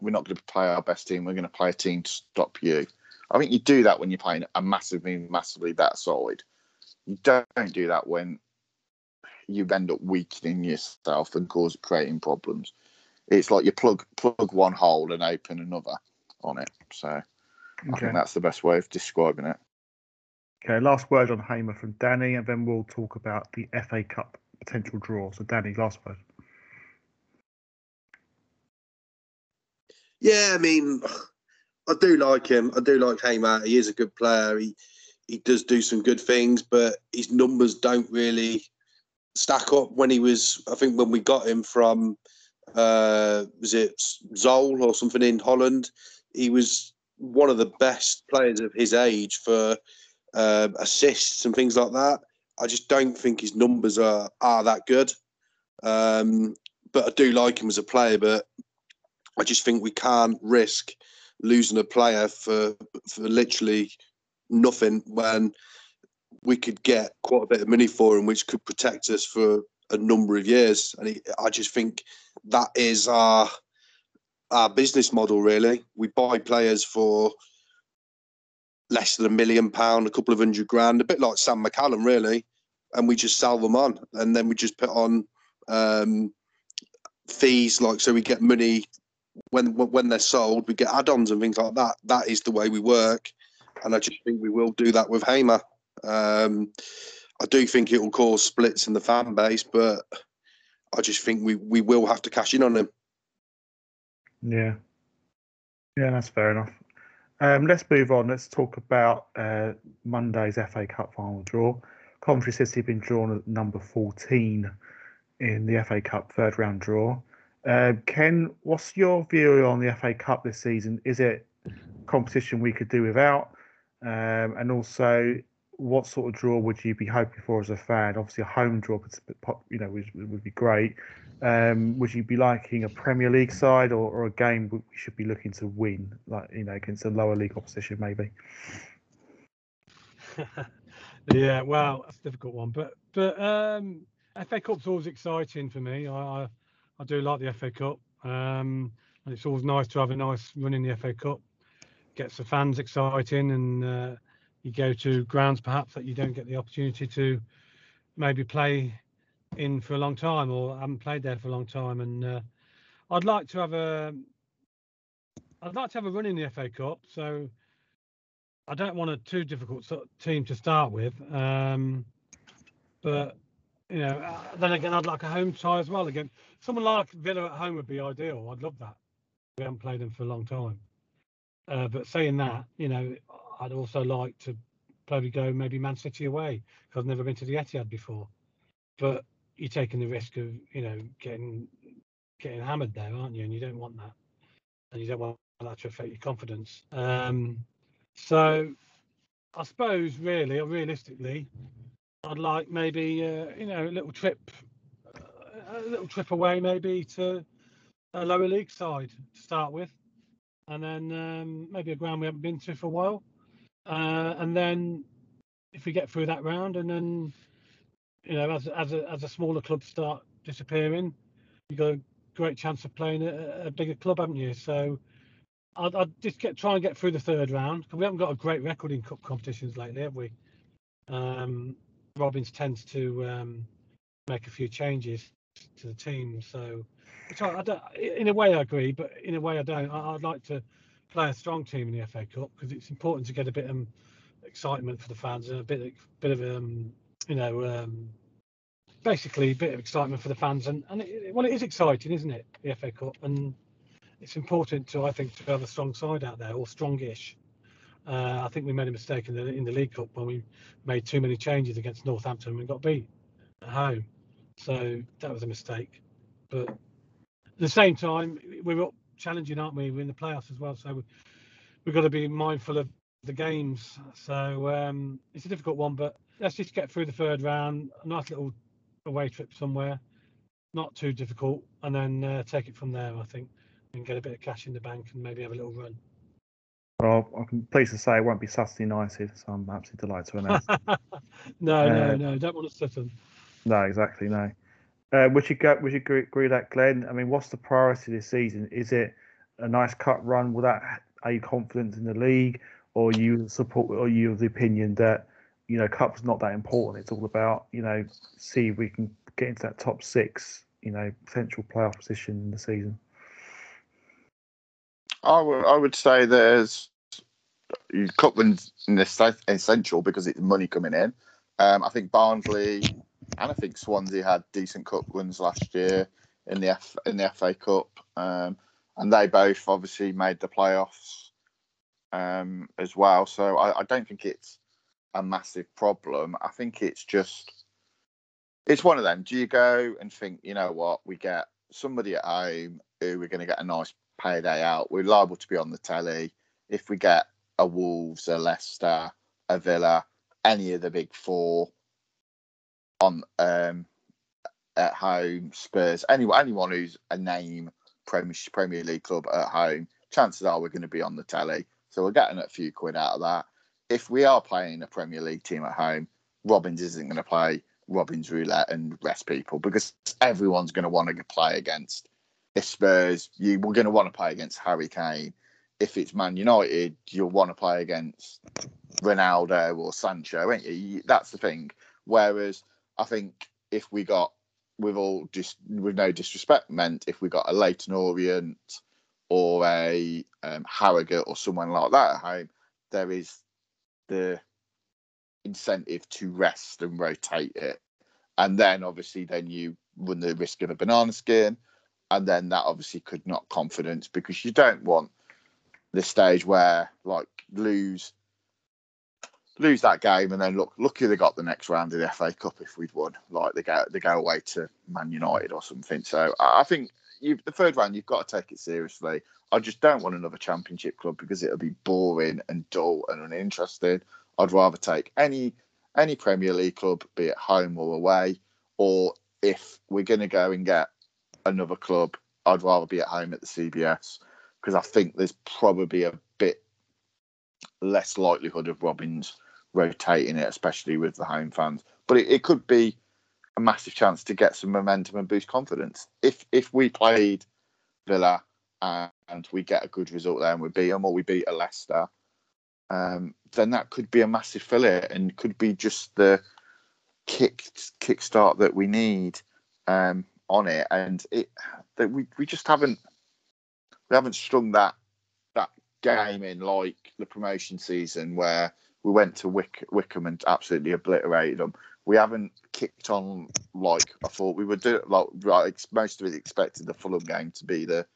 D: We're not going to play our best team. We're going to play a team to stop you. I think you do that when you're playing a massively, massively better side. You don't do that when you end up weakening yourself and cause creating problems. It's like you plug plug one hole and open another on it. So I think that's the best way of describing it.
B: Okay, last word on Hamer from Danny, and then we'll talk about the FA Cup potential draw. So, Danny, last word.
C: Yeah, I mean, I do like him. I do like Hamer. He is a good player. He he does do some good things, but his numbers don't really stack up. When he was, I think, when we got him from, uh, was it Zwolle or something in Holland, he was one of the best players of his age for uh, assists and things like that. I just don't think his numbers are are that good. Um, but I do like him as a player. But I just think we can't risk losing a player for for literally nothing when we could get quite a bit of money for him, which could protect us for a number of years. And I just think that is our our business model. Really, we buy players for less than a million pound, a couple of hundred grand, a bit like Sam McCallum, really, and we just sell them on, and then we just put on um, fees, like so we get money when when they're sold, we get add-ons and things like that. That is the way we work, and I just think we will do that with Hamer. Um, I do think it will cause splits in the fan base, but I just think we we will have to cash in on him.
B: Yeah. Yeah, that's fair enough. Um, let's move on. Let's talk about uh, Monday's FA Cup final draw. Coventry City have been drawn at number 14 in the FA Cup third round draw. Uh, Ken, what's your view on the FA Cup this season? Is it competition we could do without? Um, and also, what sort of draw would you be hoping for as a fan? Obviously, a home draw, you know, would, would be great. Um, would you be liking a Premier League side or, or a game we should be looking to win, like you know, against a lower league opposition, maybe?
E: yeah, well, that's a difficult one, but but um, FA Cup's always exciting for me. I, I I do like the FA Cup, um, and it's always nice to have a nice run in the FA Cup. Gets the fans exciting, and uh, you go to grounds perhaps that you don't get the opportunity to maybe play in for a long time or haven't played there for a long time. And uh, I'd like to have a I'd like to have a run in the FA Cup. So I don't want a too difficult sort of team to start with. Um, but you know, uh, then again, I'd like a home tie as well. Again, someone like Villa at home would be ideal. I'd love that. We haven't played them for a long time. Uh, but saying that, you know, I'd also like to probably go maybe Man City away because I've never been to the Etihad before. But you're taking the risk of, you know, getting getting hammered there, aren't you? And you don't want that, and you don't want that to affect your confidence. Um, so, I suppose really, or realistically, I'd like maybe uh, you know a little trip, a little trip away maybe to a lower league side to start with, and then um, maybe a ground we haven't been to for a while, uh, and then if we get through that round, and then you know as as a, as a smaller club start disappearing, you got a great chance of playing a, a bigger club, haven't you? So. I'd, I'd just get try and get through the third round because we haven't got a great record in cup competitions lately, have we? Um, Robins tends to um, make a few changes to the team. So, which I, I don't, in a way, I agree, but in a way, I don't. I, would like to play a strong team in the FA Cup because it's important to get a bit of um, excitement for the fans and a bit, bit of um, you know, um, basically a bit of excitement for the fans. And, and it, well, it is exciting, isn't it, the FA Cup? And it's important to, I think, to have a strong side out there or strongish. Uh, I think we made a mistake in the in the League Cup when we made too many changes against Northampton and got beat at home. So that was a mistake. But at the same time, we're up challenging, aren't we? We're in the playoffs as well, so we, we've got to be mindful of the games. So um, it's a difficult one, but let's just get through the third round. A nice little away trip somewhere, not too difficult, and then uh, take it from there. I think and get a bit of cash in the bank and maybe have a little run.
B: Well, I'm pleased to say it won't be Sutton United, so I'm absolutely delighted to announce.
E: no,
B: Uh,
E: no, no, don't want to Sutton.
B: no, exactly, no. Uh, would you go? Would you agree, agree with that, Glenn? I mean, what's the priority this season? Is it a nice cut run? Will that are you confident in the league, or you support, or you of the opinion that you know cup's not that important? It's all about you know see if we can get into that top six, you know, potential playoff position in the season.
D: I would, I would say there's cup wins essential because it's money coming in. Um, I think Barnsley and I think Swansea had decent cup wins last year in the F, in the FA Cup, um, and they both obviously made the playoffs um, as well. So I, I don't think it's a massive problem. I think it's just it's one of them. Do you go and think, you know what, we get somebody at home who we're going to get a nice payday out. We're liable to be on the telly. If we get a Wolves, a Leicester, a Villa, any of the big four on um, at home, Spurs, anyone anyone who's a name Premier Premier League club at home, chances are we're going to be on the telly. So we're getting a few quid out of that. If we are playing a Premier League team at home, Robins isn't going to play Robins roulette and rest people because everyone's going to want to play against if Spurs, you were going to want to play against Harry Kane. If it's Man United, you'll want to play against Ronaldo or Sancho, ain't you? That's the thing. Whereas I think if we got, with all just with no disrespect meant, if we got a Leyton Orient or a um, Harrogate or someone like that at home, there is the incentive to rest and rotate it. And then obviously, then you run the risk of a banana skin and then that obviously could knock confidence because you don't want the stage where like lose lose that game and then look lucky they got the next round of the FA Cup if we'd won. Like they go they go away to Man United or something. So I think the third round you've got to take it seriously. I just don't want another championship club because it'll be boring and dull and uninteresting. I'd rather take any any Premier League club be it home or away or if we're going to go and get another club, I'd rather be at home at the CBS because I think there's probably a bit less likelihood of Robins rotating it, especially with the home fans. But it, it could be a massive chance to get some momentum and boost confidence. If if we played Villa and, we get a good result there and we beat them or we beat a Leicester, um, then that could be a massive filler and could be just the kick kickstart that we need. Um, on it, and it that we we just haven't we haven't strung that that game in like the promotion season where we went to Wick, Wycombe and absolutely obliterated them. We haven't kicked on like I thought we would do. Like, like most of us expected the Fulham game to be the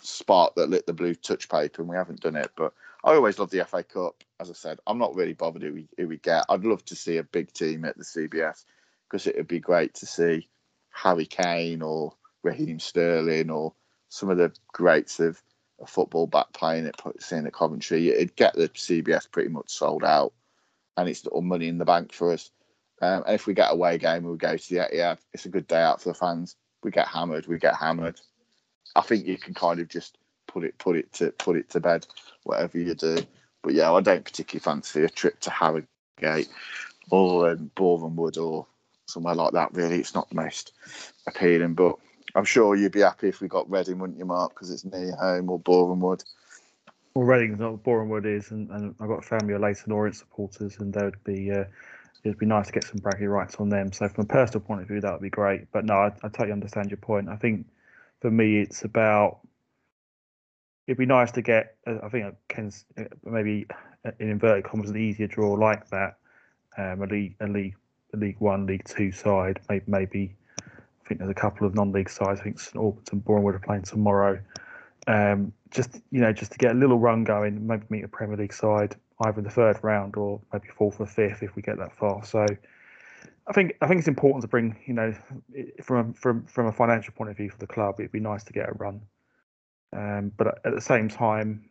D: spark that lit the blue touch paper, and we haven't done it. But I always love the FA Cup. As I said, I'm not really bothered who we, who we get. I'd love to see a big team at the CBS because it would be great to see Harry Kane or Raheem Sterling or some of the greats of, football back playing it, seeing at Coventry. It'd get the CBS pretty much sold out, and it's all money in the bank for us. Um, and if we get away game we go to the Etihad, it's a good day out for the fans. We get hammered, we get hammered. I think you can kind of just put it put it to put it to bed, whatever you do. But yeah, I don't particularly fancy a trip to Harrogate or um, Boreham Wood or somewhere like that. Really, it's not the most appealing. But I'm sure you'd be happy if we got Reading, wouldn't you, Mark? Because it's near home or Boreham Wood.
B: Well, Reading's not what Boreham Wood is, and, and I've got a family of Leyton Orient supporters, and they would be. Uh, it'd be nice to get some bragging rights on them. So from a personal point of view, that would be great. But no, I, I totally understand your point. I think for me, it's about. It'd be nice to get. Uh, I think Ken's uh, maybe in inverted commas an easier draw like that. Um, a league, a league, a League One, League Two side. Maybe, maybe think there's a couple of non-league sides. I think St Albans and Wood are playing tomorrow. Um, just you know, just to get a little run going, maybe meet a Premier League side either in the third round or maybe fourth or fifth if we get that far. So I think I think it's important to bring you know from from from a financial point of view for the club, it'd be nice to get a run. Um, but at the same time,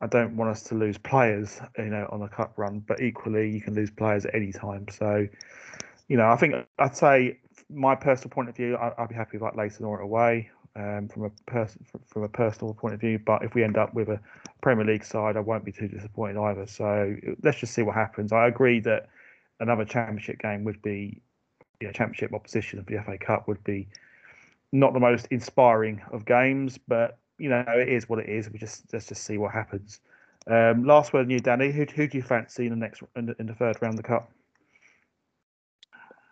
B: I don't want us to lose players, you know, on a cup run. But equally, you can lose players at any time. So, you know, I think I'd say my personal point of view, I, would be happy with like Leyton Orient away um, from a from a personal point of view. But if we end up with a Premier League side, I won't be too disappointed either. So let's just see what happens. I agree that another Championship game would be, you know, Championship opposition of the FA Cup would be not the most inspiring of games, but you know it is what it is. We just let's just see what happens. Um, last word on you, Danny. Who, who do you fancy in the next in the third round of the cup?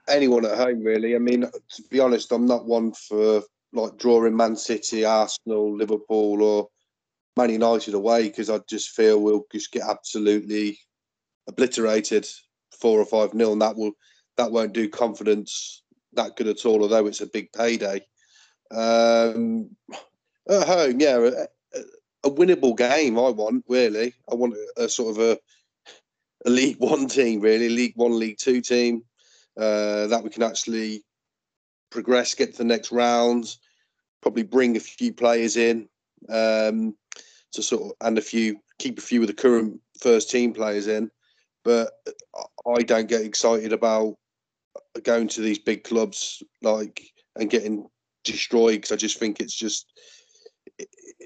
C: Anyone at home, really. I mean, to be honest, I'm not one for like drawing Man City, Arsenal, Liverpool, or Man United away because I just feel we'll just get absolutely obliterated four or five nil, and that will that won't do confidence that good at all. Although it's a big payday. Um, at home, yeah, a, a, winnable game. I want really. I want a, a sort of a, a League One team, really, League One, League Two team uh, that we can actually progress, get to the next round, probably bring a few players in um, to sort of, and a few keep a few of the current first team players in. But I don't get excited about going to these big clubs like and getting destroyed because I just think it's just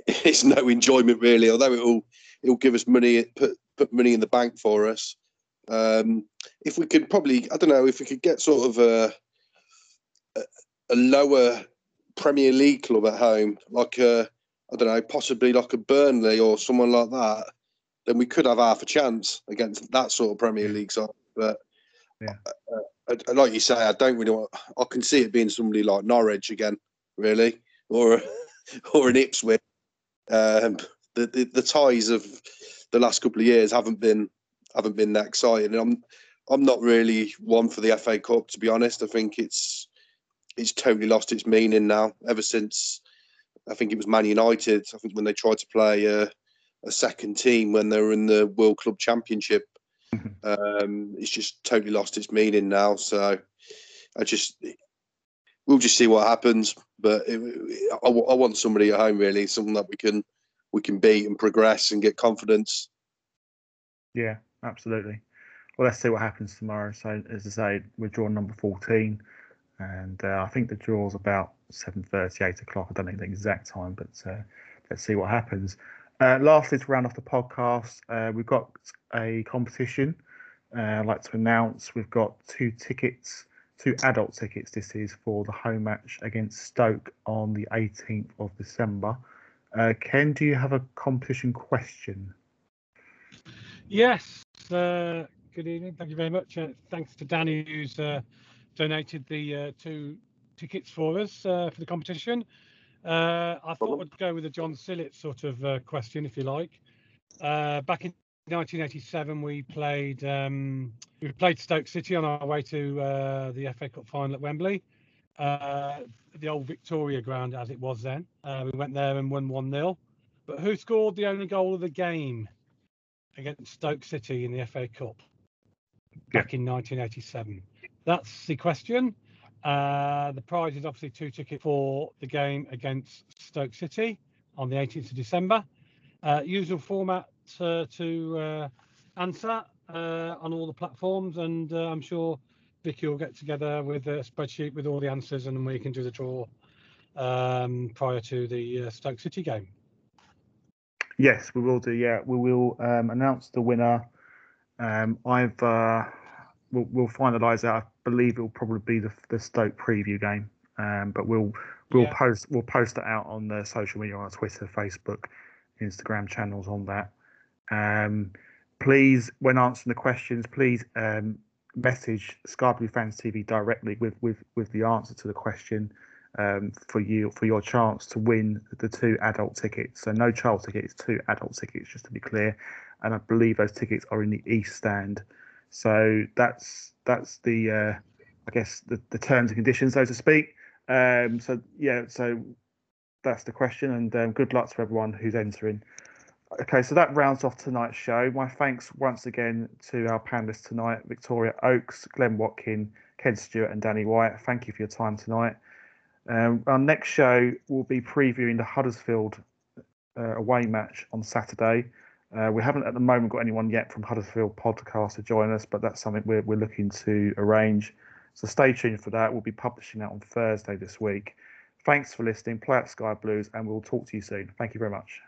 C: it's no enjoyment really. Although it'll it'll give us money, put put money in the bank for us. Um, if we could probably, I don't know, if we could get sort of a a, a lower Premier League club at home, like a I don't know, possibly like a Burnley or someone like that, then we could have half a chance against that sort of Premier League side. But yeah. uh, uh, like you say, I don't really want. I can see it being somebody like Norwich again, really, or or an Ipswich. Um, the, the the ties of the last couple of years haven't been haven't been that exciting. And I'm I'm not really one for the FA Cup to be honest. I think it's it's totally lost its meaning now. Ever since I think it was Man United. I think when they tried to play a, a second team when they were in the World Club Championship, mm-hmm. um, it's just totally lost its meaning now. So I just we'll just see what happens. But it, I, I want somebody at home really, something that we can we can beat and progress and get confidence.
B: Yeah, absolutely. Well, let's see what happens tomorrow. So, as I say, we're drawn number 14, and uh, I think the draw's about 7.30, 8 o'clock. I don't know the exact time, but uh, let's see what happens. Uh, lastly, to round off the podcast, uh, we've got a competition. Uh, I'd like to announce we've got two tickets, two adult tickets. This is for the home match against Stoke on the 18th of December. Uh, Ken, do you have a competition question?
E: Yes. Uh, good evening. Thank you very much. Uh, thanks to Danny who's uh, donated the uh, two tickets for us uh, for the competition. Uh, I thought we'd go with a John Sillett sort of question, if you like. back in 1987, we played um, we played Stoke City on our way to the FA Cup final at Wembley. uh, the old Victoria ground as it was then. Uh, we went there and won 1 0. But who scored the only goal of the game against Stoke City in the FA Cup back in 1987? That's the question. Uh, the prize is obviously two tickets for the game against Stoke City on the 18th of December. Uh, usual format uh, to uh, answer uh, on all the platforms, and uh, I'm sure Vicky will get together with a spreadsheet with all the answers, and we can do the draw um, prior to the uh, Stoke City game.
B: Yes, we will do. Yeah, we will um, announce the winner. Um, I've uh, we'll, we'll finalise that. I believe it will probably be the, the Stoke preview game, um, but we'll we'll
E: Yeah.
B: post we'll post it out on the social media on Twitter, Facebook, Instagram channels on that. Um, please, when answering the questions, please um, message Blue Fans TV directly with with with the answer to the question um, for you for your chance to win the two adult tickets. So no child tickets, two adult tickets, just to be clear. And I believe those tickets are in the east stand. So that's that's the uh, I guess the, the terms and conditions, so to speak. Um, so yeah, so that's the question, and um, good luck to everyone who's entering. Okay, so that rounds off tonight's show. My thanks once again to our panelists tonight Victoria Oakes, Glenn Watkin, Ken Stewart, and Danny White. Thank you for your time tonight. Um, our next show will be previewing the Huddersfield uh, away match on Saturday. Uh, we haven't at the moment got anyone yet from Huddersfield podcast to join us, but that's something we're, we're looking to arrange. So stay tuned for that. We'll be publishing that on Thursday this week. Thanks for listening. Play at Sky Blues, and we'll talk to you soon. Thank you very much.